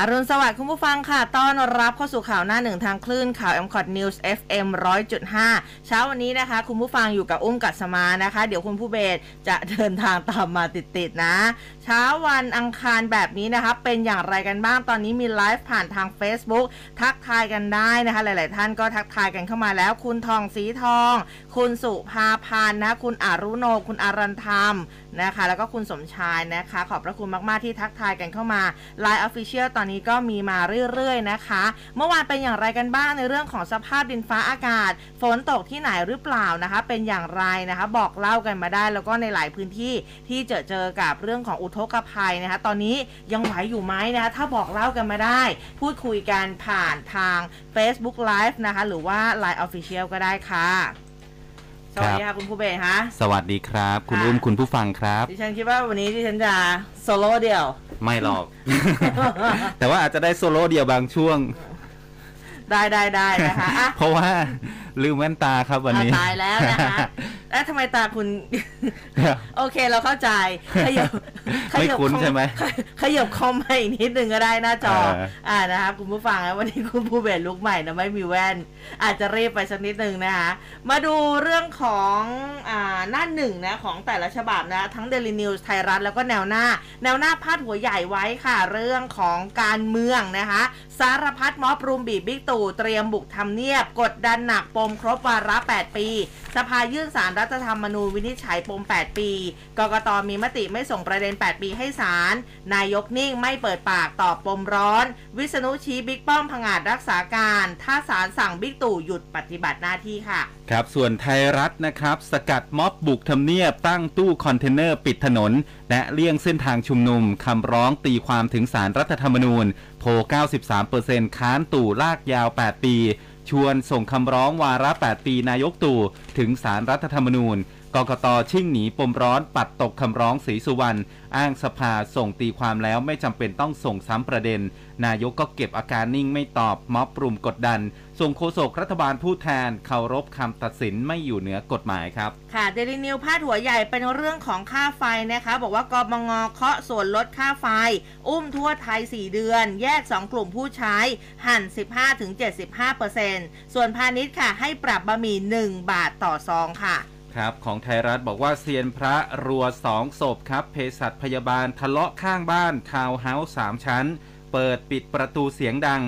อรุณสวัสดิ์คุณผู้ฟังค่ะ ต้อนรับเข้าสู่ข่าวหน้าหนึ่งทางคลื่นข่าว m c o t News FM 100.5 เช้าวันนี้นะคะ คุณผู้ฟังอยู่กับอุ้มกัสมานะคะ เดี๋ยวคุณผู้เบสจะเดินทางตามมาติดๆนะ เช้าวันอังคารแบบนี้นะคะ เป็นอย่างไรกันบ้าง ตอนนี้มีไลฟ์ผ่านทาง Facebook ทักทายกันได้นะคะ หลาย ๆ ท่านก็ทักทายกันเข้ามาแล้ว คุณทองสีทอง คุณสุภาพันธ์นะคุณอารุโน คุณอารันธรรมนะคะ แล้วก็คุณสมชายนะคะ ขอบพระคุณมาก ๆ ที่ทักทายกันเข้ามา Line Official ตอนนี้ก็มีมาเรื่อย ๆ นะคะ เมื่อวานเป็นอย่างไรกันบ้างในเรื่องของสภาพดินฟ้าอากาศ ฝนตกที่ไหนหรือเปล่านะคะ เป็นอย่างไรนะคะ บอกเล่ากันมาได้ แล้วก็ในหลายพื้นที่ที่เจอเจอกับเรื่องของอุทกภัยนะคะ ตอนนี้ยังไหวอยู่ไหมนะคะ ถ้าบอกเล่ากันมาได้ พูดคุยกันผ่านทาง Facebook Live นะคะ หรือว่า Line Official ก็ได้ค่ะ สวัสดีค่ะคุณผู้เบสคะสวัสดีครับ คุณค่ะอุ้มคุณผู้ฟังครับ ดิฉันคิดว่าวันนี้ดิฉันจะโซโล่เดี่ยว ไม่หรอก แต่ว่าอาจจะได้โซโล่เดี่ยวบางช่วง ได้ได้ได้นะคะอะเพราะว่า ลืมแว่นตาครับวันนี้อะตายแล้วนะคะแล้วทำไมตาคุณ โอเคเราเข้าใจขยับไม่คุ้นขยับใช่ไหมขยขยับคอมมาอีกนิดนึงก็ได้หน้าจอเอออ่านะคะคุณผู้ฟังนะวันนี้คุณผู้เบนลุกใหม่นะไม่มีแว่น อาจจะรีบไปสักนิดนึงนะคะ มาดูเรื่องของอ่าหน้าหนึ่งนะของแต่ละฉบับนะ ทั้ง Daily News ไทยรัฐแล้วก็แนวหน้า แนวหน้าพาดหัวใหญ่ไว้ค่ะ เรื่องของการเมืองนะคะ สารพัดม็อบรุมบีบบิ๊กตู่เตรียมบุกทำเนียบ กดดันหนักปมครบวาระ 8 ปี สภายื่นศาลรัฐธรรมนูญวินิจฉัยปม 8 ปี กกตมีมติไม่ส่งประเด็น 8 ปีให้ศาล นายกนิ่งไม่เปิดปากตอบปมร้อน วิษณุชี้บิ๊กป้อมผงาดรักษาการ ถ้าศาลสั่งบิ๊กตู่หยุดปฏิบัติหน้าที่ค่ะ ครับ ส่วนไทยรัฐนะครับ สกัดม็อบบุกทำเนียบตั้งตู้คอนเทนเนอร์ปิดถนน และเลี่ยงเส้นทางชุมนุมคำร้องตีความถึงศาลรัฐธรรมนูญ โพล93%ค้านตู่ลากยาว 8 ปี ชวนส่งคำร้องวาระ 8 ปีนายกตู่ถึงสารรัฐธรรมนูญกกตชิ่งหนีปมร้อนปัดตกคำร้องสีสุวรรณอ้างสภาส่งตีความแล้วไม่จำเป็นต้องส่งซ้ำประเด็น นายกก็เก็บอาการนิ่งไม่ตอบม็อบปรุมกดดัน ส่งโฆษกรัฐบาลผู้แทนเคารพคำตัดสินไม่อยู่เหนือกฎหมายครับ ค่ะเดลินิวพาดหัวใหญ่เป็นเรื่องของค่าไฟนะคะ บอกว่ากบง.เคาะส่วนลดค่าไฟ อุ้มทั่วไทย 4 เดือน แยก 2 กลุ่มผู้ใช้ หั่น 15-75%ส่วนพาณิชย์ค่ะ ให้ปรับบะหมี่ 1 บาทต่อซองค่ะครับ ของไทยรัฐบอกว่าเซียนพระรัวสองศพครับเภสัชพยาบาลทะเลาะข้างบ้านทาวน์เฮาส์สามชั้น เปิดปิดประตูเสียงดัง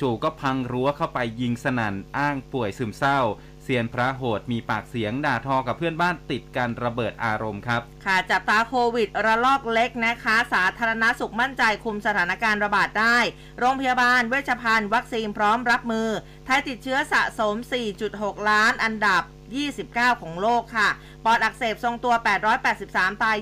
จู่ๆก็พังรั้วเข้าไปยิงสนั่นอ้างป่วยซึมเศร้าเซียนพระโหดมีปากเสียงด่าทอกับเพื่อนบ้านติดกันระเบิดอารมณ์ครับ ค่ะจับตาโควิดระลอกเล็กนะคะ สาธารณสุขมั่นใจคุมสถานการณ์ระบาดได้ โรงพยาบาลเวชภัณฑ์วัคซีนพร้อมรับมือไทยติดเชื้อสะสม 4.6 ล้านอันดับ 29 ของโลกค่ะ ปอดอักเสบทรงตัว 883 ตาย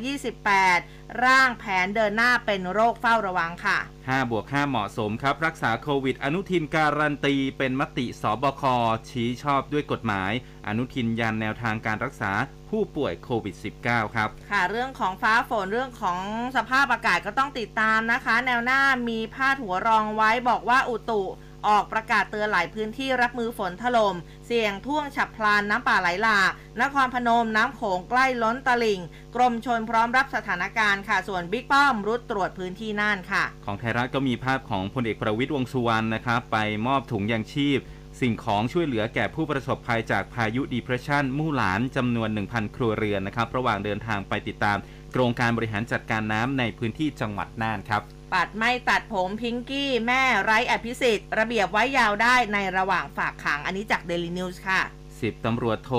28 ร่างแผนเดินหน้าเป็นโรคเฝ้าระวังค่ะ 5 บวก 5 เหมาะสมครับ รักษาโควิด อนุทินการันตี เป็นมติสบค ชี้ชอบด้วยกฎหมาย อนุทินยันแนวทางการรักษาผู้ป่วยโควิด -19 ครับ ค่ะ เรื่องของฟ้าฝนเรื่องของสภาพอากาศก็ต้องติดตามนะคะ แนวหน้ามีพาดหัวรองไว้บอกว่าอุตุ ออกประกาศเตือนหลายพื้นที่รับมือฝนถล่มเสี่ยงท่วงฉับพลันน้ำป่าไหลหลากนครพนมน้ำโขงใกล้ล้นตลิ่ง กรมชนพร้อมรับสถานการณ์ค่ะ ส่วนบิ๊กป้อมรุดตรวจพื้นที่น่านค่ะ ของไทยรัฐก็มีภาพของพลเอกประวิตยวงษ์สุวรรณนะครับ ไปมอบถุงยางชีพ สิ่งของช่วยเหลือแก่ผู้ประสบภัยจากพายุดีเพรสชันมู่หลานจำนวน 1,000 ครัวเรือนนะครับระหว่างเดินทางไปติดตามโครงการบริหารจัดการน้ำในพื้นที่จังหวัดน่านครับ ปัดไม่ตัดผมพิงกี้ แม่ไร้อภิสิทธิ์ ระเบียบไว้ยาวได้ในระหว่างฝากขังอันนี้จาก Daily News ค่ะสิบตำรวจโท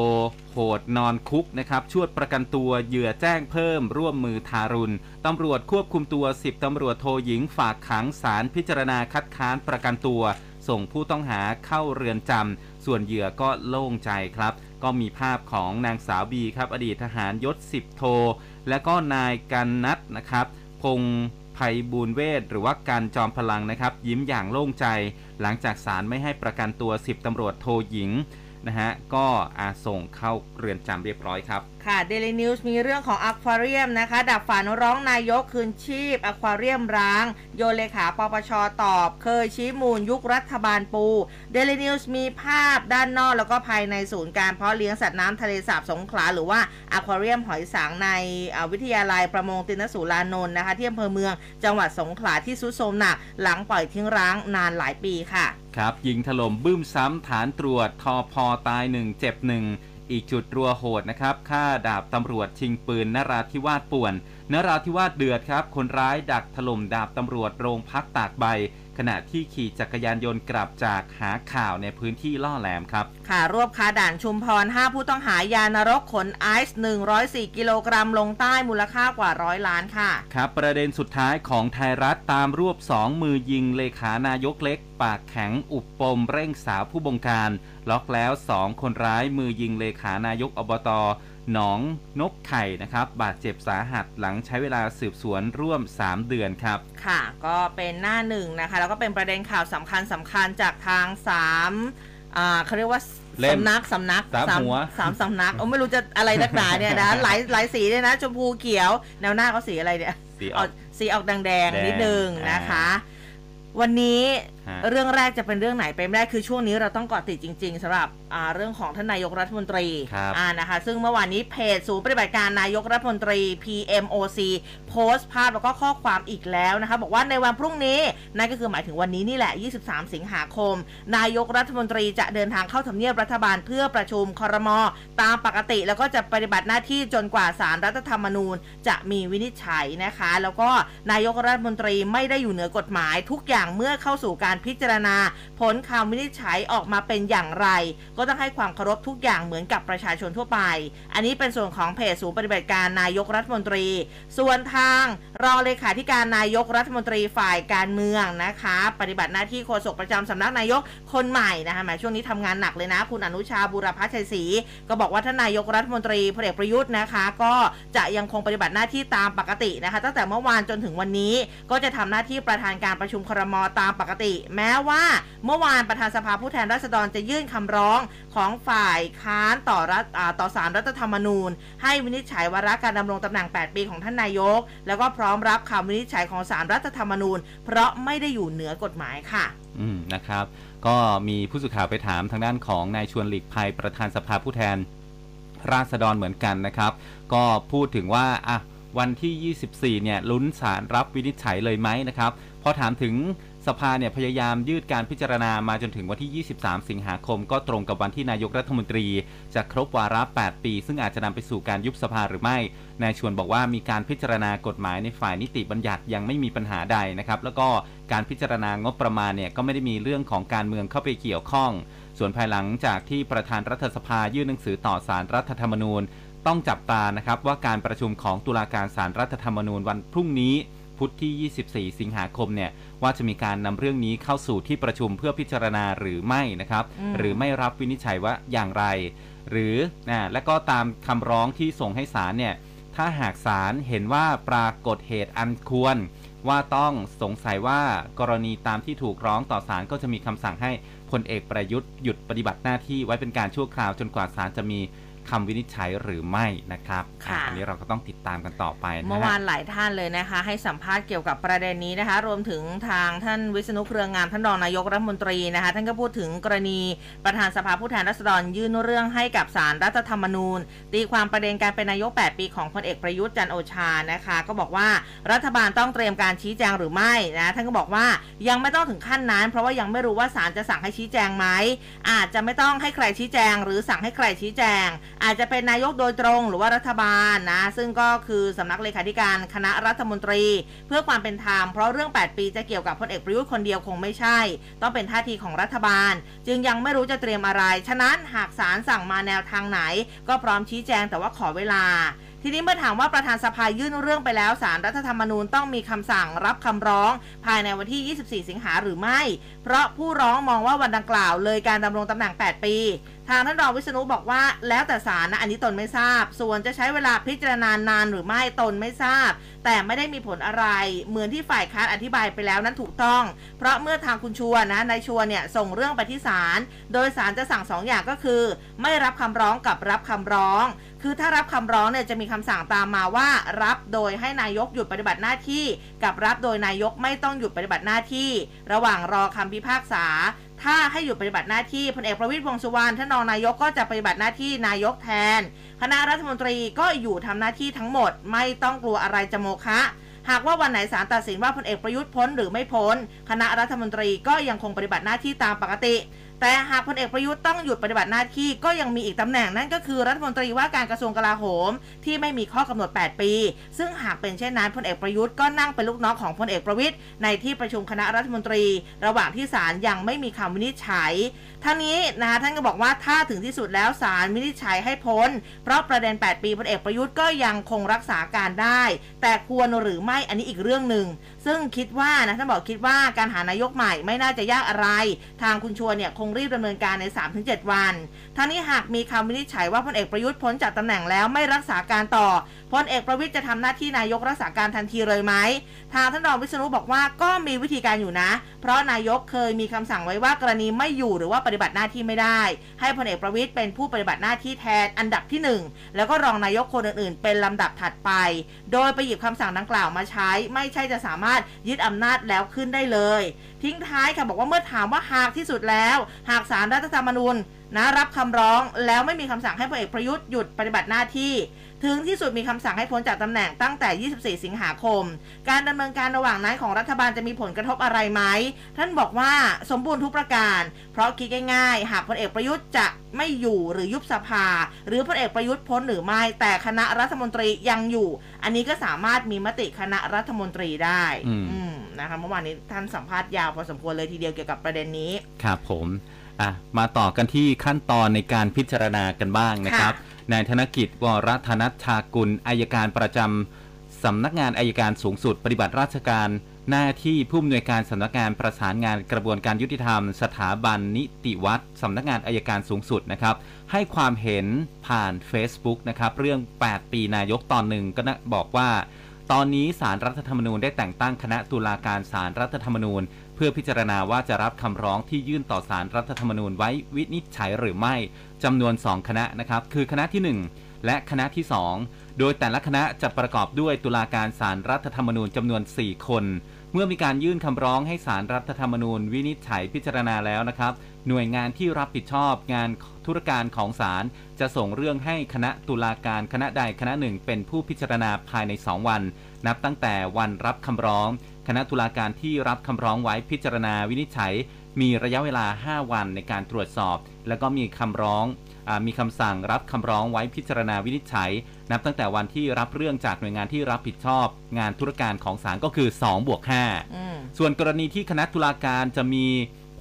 โหดนอนคุกนะครับชวดประกันตัวเหยื่อแจ้งเพิ่มร่วมมือทารุณตำรวจควบคุมตัว 10ตำรวจโทหญิงฝากขังศาลพิจารณาคัดค้านประกันตัว ส่งผู้ต้องหาเข้าเรือนจำส่วนเหยื่อก็โล่งใจครับ ก็มีภาพของนางสาวบีครับ อดีตทหารยศ 10 โท และก็นายกันนัทนะครับพง ภัยบูนเวทหรือว่าการจอมพลังนะครับ ยิ้มอย่างโล่งใจ หลังจากศาลไม่ให้ประกันตัว 10ตำรวจโทหญิงนะฮะก็อาส่งเข้าเรือนจำเรียบร้อยครับ ค่ะ Daily News มีเรื่องของอควาเรียมนะคะ ดับฝันร้องนายกคืนชีพอควาเรียมร้าง โยเลขาปปชตอบ เคยชี้มูลยุครัฐบาลปู Daily News มีภาพด้านนอกแล้วก็ภายในศูนย์การเพาะเลี้ยงสัตว์น้ำทะเลสาบสงขลาหรือว่าอควาเรียมหอยสังในวิทยาลัยประมงตินสุรานนท์นะคะที่อำเภอเมืองจังหวัดสงขลาที่ซุดโทมหนักหลังปล่อยทิ้งร้างนานหลายปีค่ะ ครับยิงถล่มบึ้มซ้ำฐานตรวจทอพอตายหนึ่งเจ็บหนึ่ง อีกจุดรัวโหดนะครับฆ่าดาบตำรวจชิงปืนนราธิวาสป่วนนราธิวาสเดือดครับ คนร้ายดักถล่มดาบตำรวจโรงพักตากใบ ขณะที่ขี่จักรยานยนต์กลับจากหาข่าวในพื้นที่ล่อแหลมครับ ค่ะ รวบคาด่านชุมพร 5 ผู้ต้องหายานรกขนไอซ์ 104 กิโลกรัมลงใต้มูลค่ากว่าร้อยล้านค่ะ ครับ ประเด็นสุดท้ายของไทยรัฐตามรวบ 2 มือยิงเลขานายกเล็ก ปากแข็งอุบปมเร่งสาวผู้บงการ ล็อกแล้ว 2 คนร้ายมือยิงเลขานายกอบตหนองนกไข่นะครับ บาดเจ็บสาหัสหลังใช้เวลาสืบสวนร่วม 3 เดือนครับ ค่ะ ก็เป็นหน้าหนึ่งนะคะ แล้วก็เป็นประเด็นข่าวสำคัญสำคัญจากทางสามอ่าเขาเรียกว่าเล่มสำนักสำนักสามหัวสามสำนักโอ้ไม่รู้จะอะไรนักหนาเนี่ยนะหลายหลายสีเลยนะชมพูเขียว แนวหน้าเขาสีอะไรเนี่ยสีอเอาอกสีออกแดงแดงๆนิดนึงนะคะ วันนี้ฮะเรื่องแรกจะเป็นเรื่องไหนไปไม่ได้คือช่วงนี้เราต้องเกาะติดจริง ๆสำหรับอ่าเรื่องของท่านนายกรัฐมนตรีครับอ่านะคะ ซึ่งเมื่อวานนี้เพจศูนย์ปฏิบัติการนายกรัฐมนตรี PMOC โพสต์ภาพแล้วก็ข้อความอีกแล้วนะคะ บอกว่าในวันพรุ่งนี้นั่นก็คือหมายถึงวันนี้นี่แหละ 23 สิงหาคม นายกรัฐมนตรีจะเดินทางเข้าทำเนียบรัฐบาลเพื่อประชุมครมตามปกติ แล้วก็จะปฏิบัติหน้าที่จนกว่าสารรัฐธรรมนูญ จะมีวินิจฉัยนะคะ แล้วก็นายกรัฐมนตรีไม่ได้อยู่เหนือกฎหมายทุกอย่างเมื่อเข้าสู่การพิจารณา ผลคำวินิจฉัยออกมาเป็นอย่างไร ก็ต้องให้ความเคารพทุกอย่างเหมือนกับประชาชนทั่วไป อันนี้เป็นส่วนของเพจศูนย์ปฏิบัติการนายกรัฐมนตรี ส่วนทางรองเลขาธิการนายกรัฐมนตรีฝ่ายการเมืองนะคะ ปฏิบัติหน้าที่โฆษกประจำสำนักนายกคนใหม่นะคะแหมช่วงนี้ทำงานหนักเลยนะ คุณอนุชาบุรพชัยศรีก็บอกว่าท่านนายกรัฐมนตรีพลเอกประยุทธ์นะคะ ก็จะยังคงปฏิบัติหน้าที่ตามปกตินะคะ ตั้งแต่เมื่อวานจนถึงวันนี้ก็จะทำหน้าที่ประธานการประชุมครมตามปกติแม้ว่าเมื่อวานประธานสภาผู้แทนราษฎรจะยื่นคำร้องของฝ่ายค้านต่อรัฐต่อสารรัฐธรรมนูญ ให้วินิจฉัยวาระการดำรงตำแหน่ง 8 ปีของท่านนายก แล้วก็พร้อมรับคำวินิจฉัยของสารรัฐธรรมนูญ เพราะไม่ได้อยู่เหนือกฎหมายค่ะ อืมนะครับ ก็มีผู้สื่อข่าวไปถามทางด้านของนายชวนหลีกภัยประธานสภาผู้แทน ราษฎรเหมือนกันนะครับ ก็พูดถึงว่าอะวันที่ 24 เนี่ยลุ้นสารรับวินิจฉัยเลยไหมนะครับ พอถามถึง สภาเนี่ยพยายามยืดการพิจารณามาจนถึงวันที่ 23 สิงหาคม ก็ตรงกับวันที่นายกรัฐมนตรี จะครบวาระ 8 ปี ซึ่งอาจจะนำไปสู่การยุบสภาหรือไม่ นายชวนบอกว่ามีการพิจารณากฎหมายในฝ่ายนิติบัญญัติยังไม่มีปัญหาใดนะครับ แล้วก็การพิจารณางบประมาณเนี่ยก็ไม่ได้มีเรื่องของการเมืองเข้าไปเกี่ยวข้อง ส่วนภายหลังจากที่ประธานรัฐสภายื่นหนังสือต่อสารรัฐธรรมนูญ ต้องจับตานะครับว่าการประชุมของตุลาการสารรัฐธรรมนูญวันพรุ่งนี้พุธที่ 24 สิงหาคมเนี่ย ว่าจะมีการนำเรื่องนี้เข้าสู่ที่ประชุมเพื่อพิจารณาหรือไม่นะครับอืมหรือไม่รับวินิจฉัยว่าอย่างไร หรือนะและก็ตามคำร้องที่ส่งให้ศาลเนี่ยถ้าหากศาลเห็นว่าปรากฏเหตุอันควร ว่าต้องสงสัยว่ากรณีตามที่ถูกร้องต่อศาลก็จะมีคำสั่งให้พลเอกประยุทธ์หยุดปฏิบัติหน้าที่ไว้เป็นการชั่วคราวจนกว่าศาลจะมี คำวินิจฉัยหรือไม่นะครับค่ะอันนี้เราก็ต้องติดตามกันต่อไปนะฮะเมื่อวานหลายท่านเลยนะคะ ให้สัมภาษณ์เกี่ยวกับประเด็นนี้นะคะ รวมถึงทางท่านวิษณุเครืองามท่านรองนายกรัฐมนตรีนะคะ ท่านก็พูดถึงกรณีประธานสภาผู้แทนราษฎรยื่นเรื่องให้กับสารรัฐธรรมนูญ ตีความประเด็นการเป็นนายก 8 ปีของพลเอกประยุทธ์จันทร์โอชานะคะ ก็บอกว่ารัฐบาลต้องเตรียมการชี้แจงหรือไม่นะท่านก็บอกว่ายังไม่ต้องถึงขั้นนั้น เพราะว่ายังไม่รู้ว่าศาลจะสั่งให้ชี้แจงไหมอาจจะไม่ต้องให้ใครชี้แจง หรือสั่งให้ใครชี้แจงอาจจะเป็นนายกโดยตรงหรือว่ารัฐบาลนะ ซึ่งก็คือสำนักเลขาธิการคณะรัฐมนตรี เพื่อความเป็นธรรมเพราะเรื่อง 8 ปีจะเกี่ยวกับพลเอกประยุทธ์คนเดียวคงไม่ใช่ ต้องเป็นท่าทีของรัฐบาล จึงยังไม่รู้จะเตรียมอะไร ฉะนั้นหากศาลสั่งมาแนวทางไหน ก็พร้อมชี้แจงแต่ว่าขอเวลา ทีนี้เมื่อถามว่าประธานสภายื่นเรื่องไปแล้วสารรัฐธรรมนูญต้องมีคำสั่งรับคำร้อง ภายในวันที่ 24 สิงหาหรือไม่ เพราะผู้ร้องมองว่าวันดังกล่าวเลยการดำรงตำแหน่ง 8 ปี ทางท่านรองวิษณุบอกว่า แล้วแต่ศาลนะอันนี้ตนไม่ทราบ ส่วนจะใช้เวลาพิจารณานานหรือไม่ตนไม่ทราบ แต่ไม่ได้มีผลอะไร เหมือนที่ฝ่ายค้านอธิบายไปแล้วนั้นถูกต้อง เพราะเมื่อทางคุณชัวนะนายชัวเนี่ยส่งเรื่องไปที่ศาลโดยศาลจะสั่งสองอย่างก็คือ ไม่รับคำร้องกับรับคำร้อง คือถ้ารับคำร้องเนี่ยจะมีคำสั่งตามมาว่า รับโดยให้นายกหยุดปฏิบัติหน้าที่ กับรับโดยนายกไม่ต้องหยุดปฏิบัติหน้าที่ ระหว่างรอคำพิพากษา ถ้าให้หยุดปฏิบัติหน้าที่พลเอกประวิตรวงษ์สุวรรณท่านรองนายกก็จะปฏิบัติหน้าที่นายกแทน คณะรัฐมนตรีก็อยู่ทำหน้าที่ทั้งหมด ไม่ต้องกลัวอะไรจะโมฆะหากว่าวันไหนศาลตัดสินว่าพลเอกประยุทธ์พ้นหรือไม่พ้น คณะรัฐมนตรีก็ยังคงปฏิบัติหน้าที่ตามปกติ แต่หากพลเอกประยุทธ์ต้องหยุดปฏิบัติหน้าที่ก็ยังมีอีกตำแหน่งนั่นก็คือรัฐมนตรีว่าการกระทรวงกลาโหม ที่ไม่มีข้อกำหนด 8 ปี ซึ่งหากเป็นเช่นนั้นพลเอกประยุทธ์ก็นั่งเป็นลูกน้องของพลเอกประวิทย์ในที่ประชุมคณะรัฐมนตรี ระหว่างที่ศาลยังไม่มีคำวินิจฉัย ทั้งนี้นะคะท่านก็บอกว่าถ้าถึงที่สุดแล้วศาลวินิจฉัยให้พ้น เพราะประเด็น 8 ปีพลเอกประยุทธ์ก็ยังคงรักษาการได้ แต่ควรหรือไม่อันนี้อีกเรื่องหนึ่ง ซึ่งคิดว่านะท่านบอกคิดว่าการหานายกใหม่ไม่น่าจะยากอะไร ทางคุณชวนเนี่ยคงรีบดำเนินการใน 3-7 วันทั้งนี้หากมีคำวินิจฉัยว่าพลเอกประยุทธ์พ้นจากตำแหน่งแล้วไม่รักษาการต่อพลเอกประวิทย์จะทำหน้าที่นายกรักษาการทันทีเลยไหมทางท่านรองวิษณุบอกว่าก็มีวิธีการอยู่นะ เพราะนายกเคยมีคำสั่งไว้ว่ากรณีไม่อยู่หรือว่าปฏิบัติหน้าที่ไม่ได้ ให้พลเอกประวิทย์เป็นผู้ปฏิบัติหน้าที่แทนอันดับที่ 1 แล้วก็รองนายกคนอื่นๆ เป็นลำดับถัดไป โดยไปหยิบคำสั่งดังกล่าวมาใช้ ไม่ใช่จะสามารถยึดอำนาจแล้วขึ้นได้เลย ทิ้งท้ายค่ะบอกว่าเมื่อถามว่าหากที่สุดแล้ว หากสารรัฐธรรมนูญนะรับคำร้องแล้วไม่มีคำสั่งให้พลเอกประยุทธ์หยุดปฏิบัติหน้าที่ ถึงที่สุดมีคำสั่งให้พ้นจากตำแหน่งตั้งแต่ 24 สิงหาคม การดำเนินการระหว่างนั้นของรัฐบาลจะมีผลกระทบอะไรไหม ท่านบอกว่าสมบูรณ์ทุกประการ เพราะคิดง่ายๆ หากพลเอกประยุทธ์จะไม่อยู่หรือยุบสภา หรือพลเอกประยุทธ์พ้นหรือไม่ แต่คณะรัฐมนตรียังอยู่ อันนี้ก็สามารถมีมติคณะรัฐมนตรีได้อืมอืมนะคะเมื่อวานนี้ท่านสัมภาษณ์ยาวพอสมควรเลยทีเดียวเกี่ยวกับประเด็นนี้ ครับผมอะมาต่อกันที่ขั้นตอนในการพิจารณากันบ้างนะครับ นายธนกิจวรธนัชชากุลอายการประจำสำนักงานอายการสูงสุด ปฏิบัติราชการ หน้าที่ผู้อำนวยการสำนักงานประสานงานกระบวนการยุติธรรม สถาบันนิติวัตรสำนักงานอายการสูงสุดนะครับให้ความเห็นผ่าน Facebook นะครับเรื่อง 8 ปีนายกตอนหนึ่งก็นะบอกว่าตอนนี้สารรัฐธรรมนูญได้แต่งตั้งคณะตุลาการสารรัฐธรรมนูญ เพื่อพิจารณาว่าจะรับคำร้องที่ยื่นต่อสารรัฐธรรมนูญไว้วินิจฉัยหรือไม่ จำนวน 2 คณะนะครับ คือคณะที่ 1 และคณะที่ 2 โดยแต่ละคณะจะประกอบด้วยตุลาการสารรัฐธรรมนูญจำนวน 4 คน เมื่อมีการยื่นคำร้องให้สารรัฐธรรมนูญ วินิจฉัยพิจารณาแล้วนะครับ หน่วยงานที่รับผิดชอบงานธุรการของศาลจะส่งเรื่องให้คณะตุลาการคณะใดคณะหนึ่งเป็นผู้พิจารณาภายใน 2 วัน นับตั้งแต่วันรับคำร้อง คณะตุลาการที่รับคำร้องไว้พิจารณาวินิจฉัย มีระยะเวลา 5 วันในการตรวจสอบ แล้วก็มีคำร้องอามีคำสั่งรับคำร้องไว้พิจารณาวินิจฉัย นับตั้งแต่วันที่รับเรื่องจากหน่วยงานที่รับผิดชอบ งานธุรการของศาลก็คือ2บวก5อืมส่วนกรณีที่คณะตุลาการจะมี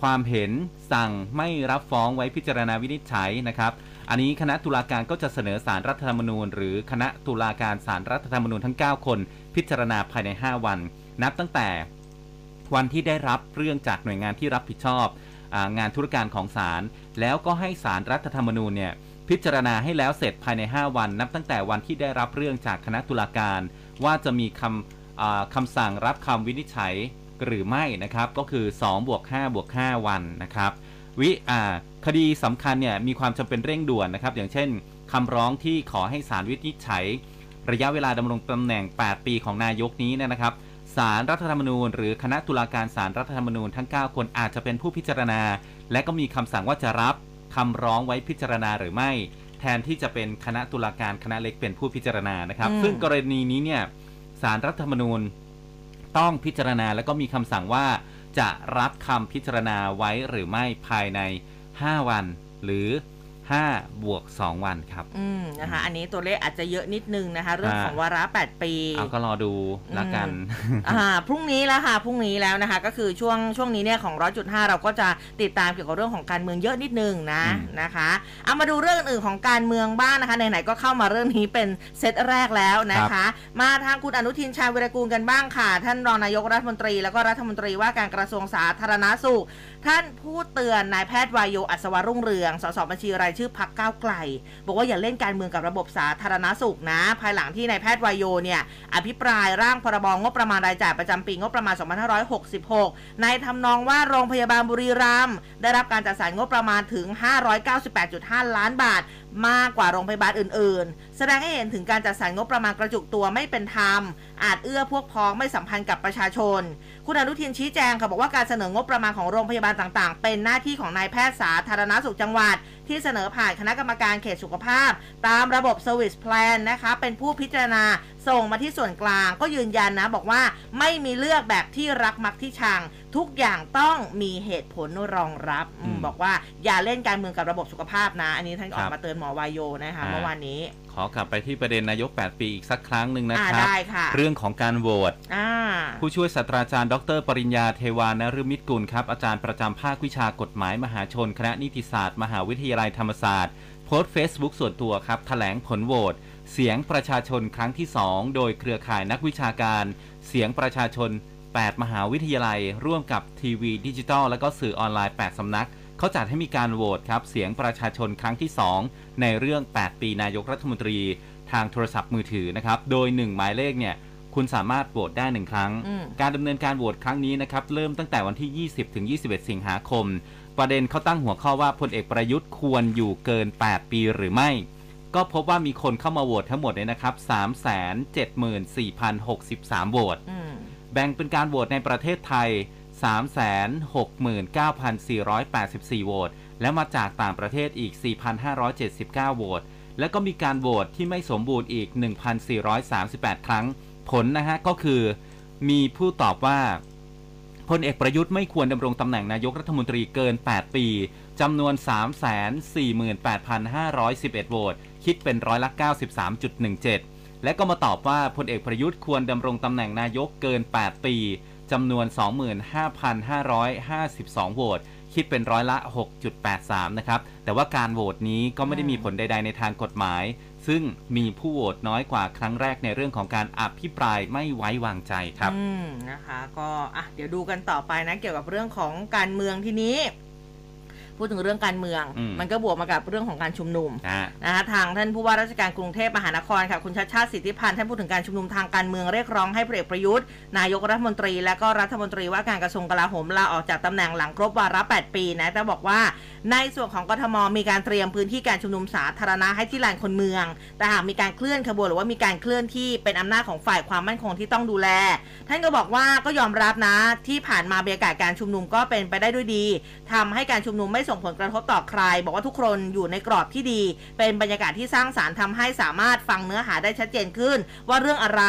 ความเห็นสั่งไม่รับฟ้องไว้พิจารณาวินิจฉัยนะครับอันนี้คณะตุลาการก็จะเสนอสารรัฐธรรมนูญ หรือคณะตุลาการสารรัฐธรรมนูญทั้ง 9 คน พิจารณาภายใน 5 วัน นับตั้งแต่วันที่ได้รับเรื่องจากหน่วยงานที่รับผิดชอบองานธุรการของศาลแล้วก็ให้สารรัฐธรรมนูญเนี่ยพิจารณาให้แล้วเสร็จภายใน 5 วัน นับตั้งแต่วันที่ได้รับเรื่องจากคณะตุลาการ ว่าจะมีคำคำสั่งรับคำวินิจฉัยหรือไม่นะครับ ก็คือ2บวก5บวก5วันนะครับวิคดีสำคัญเนี่ยมีความจำเป็นเร่งด่วนนะครับ อย่างเช่นคำร้องที่ขอให้ศาลวินิจฉัย ระยะเวลาดำรงตำแหน่ง 8 ปีของนายกนี้นะครับ ศาลรัฐธรรมนูญ หรือคณะตุลาการศาลรัฐธรรมนูญทั้ง 9 คนอาจจะเป็นผู้พิจารณา และก็มีคำสั่งว่าจะรับคำร้องไว้พิจารณาหรือไม่ แทนที่จะเป็นคณะตุลาการคณะเล็กเป็นผู้พิจารณานะครับอืมซึ่งกรณีนี้เนี่ยศาลรัฐธรรมนูญต้องพิจารณาแล้วก็มีคำสั่งว่าจะรับคำพิจารณาไว้หรือไม่ภายใน 5 วัน หรือ 5 บวก 2 วันครับ อืมนะคะ อันนี้ตัวเลขอาจจะเยอะนิดนึงนะคะ เรื่องของวาระ 8 ปีเอาก็รอดูแล้วกัน อ่า พรุ่งนี้แล้วค่ะ พรุ่งนี้แล้วนะคะ ก็คือช่วงช่วงนี้เนี่ยของร้อยจุดห้าเราก็จะติดตามเกี่ยวกับเรื่องของการเมืองเยอะนิดนึงนะอืมนะคะ เอามาดูเรื่องอื่นๆของการเมืองบ้างนะคะไหนๆก็เข้ามาเรื่องนี้เป็นเซตแรกแล้วนะคะ มาทางคุณอนุทินชาญวิรกูลกันบ้างค่ะ ท่านรองนายกรัฐมนตรี แล้วก็รัฐมนตรีว่าการกระทรวงสาธารณาสุข ท่านพูดเตือนนายแพทย์วายโยอัศวรุ่งเรือง สสบัญชีรายชื่อพักก้าวไกล บอกว่าอย่าเล่นการเมืองกับระบบสาธารณสุขนะ ภายหลังที่นายแพทย์วายโยเนี่ยอภิปรายร่างพรบงบประมาณรายจ่ายประจำปีงบประมาณ 2566 ในทำนองว่าโรงพยาบาลบุรีรัมย์ได้รับการจัดสรรงบประมาณถึง 598.5 ล้านบาท มากกว่าโรงพยาบาลอื่นๆ แสดงให้เห็นถึงการจัดสรรงบประมาณกระจุกตัวไม่เป็นธรรม อาจเอื้อพวกพ้องไม่สัมพันธ์กับประชาชน คุณอนุทินชี้แจงค่ะบอกว่าการเสนองบประมาณของโรงพยาบาลต่างๆ เป็นหน้าที่ของนายแพทย์สาธารณสุขจังหวัด ที่เสนอผ่านคณะกรรมการเขตสุขภาพ ตามระบบ Service Plan นะคะ เป็นผู้พิจารณาส่งมาที่ส่วนกลางก็ยืนยันนะ บอกว่าไม่มีเลือกแบบที่รักมักที่ชัง ทุกอย่างต้องมีเหตุผลรองรับอบอกว่าอย่าเล่นการเมืองกับระบบสุขภาพนะ อันนี้ท่านออกมาเตือนหมอวายโยนะคะอ่าเมื่อวานนี้ ขอกลับไปที่ประเด็นนายก 8 ปีอีกสักครั้งหนึ่งนะอ่าครับได้ค่ะ เรื่องของการโหวตอ่าผู้ช่วยศาสตราจารย์ ดร ปริญญาเทวานฤมิตกุลครับ อาจารย์ประจำภาควิชากฎหมายมหาชน คณะนิติศาสตร์ มหาวิทยาลัยธรรมศาสตร์โพสต์ Facebook ส่วนตัวครับแถลงผลโหวตเสียงประชาชนครั้งที่ 2 โดยเครือข่ายนักวิชาการ เสียงประชาชน 8 มหาวิทยาลัย ร่วมกับทีวีดิจิทัลและก็สื่อออนไลน์ 8 สำนัก เขาจัดให้มีการโหวตครับ เสียงประชาชนครั้งที่ 2 ในเรื่อง 8 ปีนายกรัฐมนตรีทางโทรศัพท์มือถือนะครับ โดย 1 หมายเลขเนี่ยคุณสามารถโหวตได้1ครั้งอืมการดำเนินการโหวตครั้งนี้นะครับ เริ่มตั้งแต่วันที่ 20 ถึง 21 สิงหาคม ประเด็นเขาตั้งหัวข้อว่าพลเอกประยุทธ์ควรอยู่เกิน 8 ปีหรือไม่ ก็พบว่ามีคนเข้ามาโหวตทั้งหมดเลยนะครับ 374,063 โหวตอืมแบ่งเป็นการโหวตในประเทศไทย 369,484 โหวต และมาจากต่างประเทศอีก 4,579 โหวต แล้วก็มีการโหวตที่ไม่สมบูรณ์อีก 1,438 ครั้ง ผลนะฮะก็คือ มีผู้ตอบว่าพลเอกประยุทธ์ไม่ควรดำรงตำแหน่งนายกรัฐมนตรีเกิน 8 ปีจำนวน 348,511 โหวต คิดเป็นร้อยละ 93.17 และก็มาตอบว่าพลเอกประยุทธ์ควรดำรงตำแหน่งนายกเกิน 8 ปีจำนวน 25,552 โหวต คิดเป็นร้อยละ 6.83 นะครับ แต่ว่าการโหวตนี้ก็ไม่ได้มีผลใด ๆ ในทางกฎหมาย ซึ่งมีผู้โหวตน้อยกว่าครั้งแรกในเรื่องของการอภิปรายไม่ไว้วางใจครับ อืมนะคะ ก็อะเดี๋ยวดูกันต่อไปนะเกี่ยวกับเรื่องของการเมืองทีนี้ พูดถึงเรื่องการเมือง อืม มันก็บวกมากับเรื่องของการชุมนุมนะฮะ นะคะทางท่านผู้ว่าราชการกรุงเทพมหานครค่ะคุณชัชชาติสิทธิพันธ์ท่านพูดถึงการชุมนุมทางการเมืองเรียกร้องให้พลเอกประยุทธ์นายกรัฐมนตรี และก็รัฐมนตรีว่าการกระทรวงกลาโหมลาออกจากตำแหน่งหลังครบวาระ8ปีนะแต่บอกว่า ในส่วนของกทมมีการเตรียมพื้นที่การชุมนุมสาธารณะให้ที่ลานคนเมือง แต่หากมีการเคลื่อนขบวนหรือว่ามีการเคลื่อนที่เป็นอำนาจของฝ่ายความมั่นคงที่ต้องดูแล ท่านก็บอกว่าก็ยอมรับนะที่ผ่านมาบรรยากาศการชุมนุมก็เป็นไปได้ด้วยดีทำให้การชุมนุมไม่ส่่งผลกระทบต่อใคร บอกว่าทุกคนอยู่ในกรอบที่ดี เป็นบรรยากาศที่สร้างสารรค์ทำให้สามารถฟังเนื้อหาได้ชัดเจนขึ้น ว่าเรื่องอะไร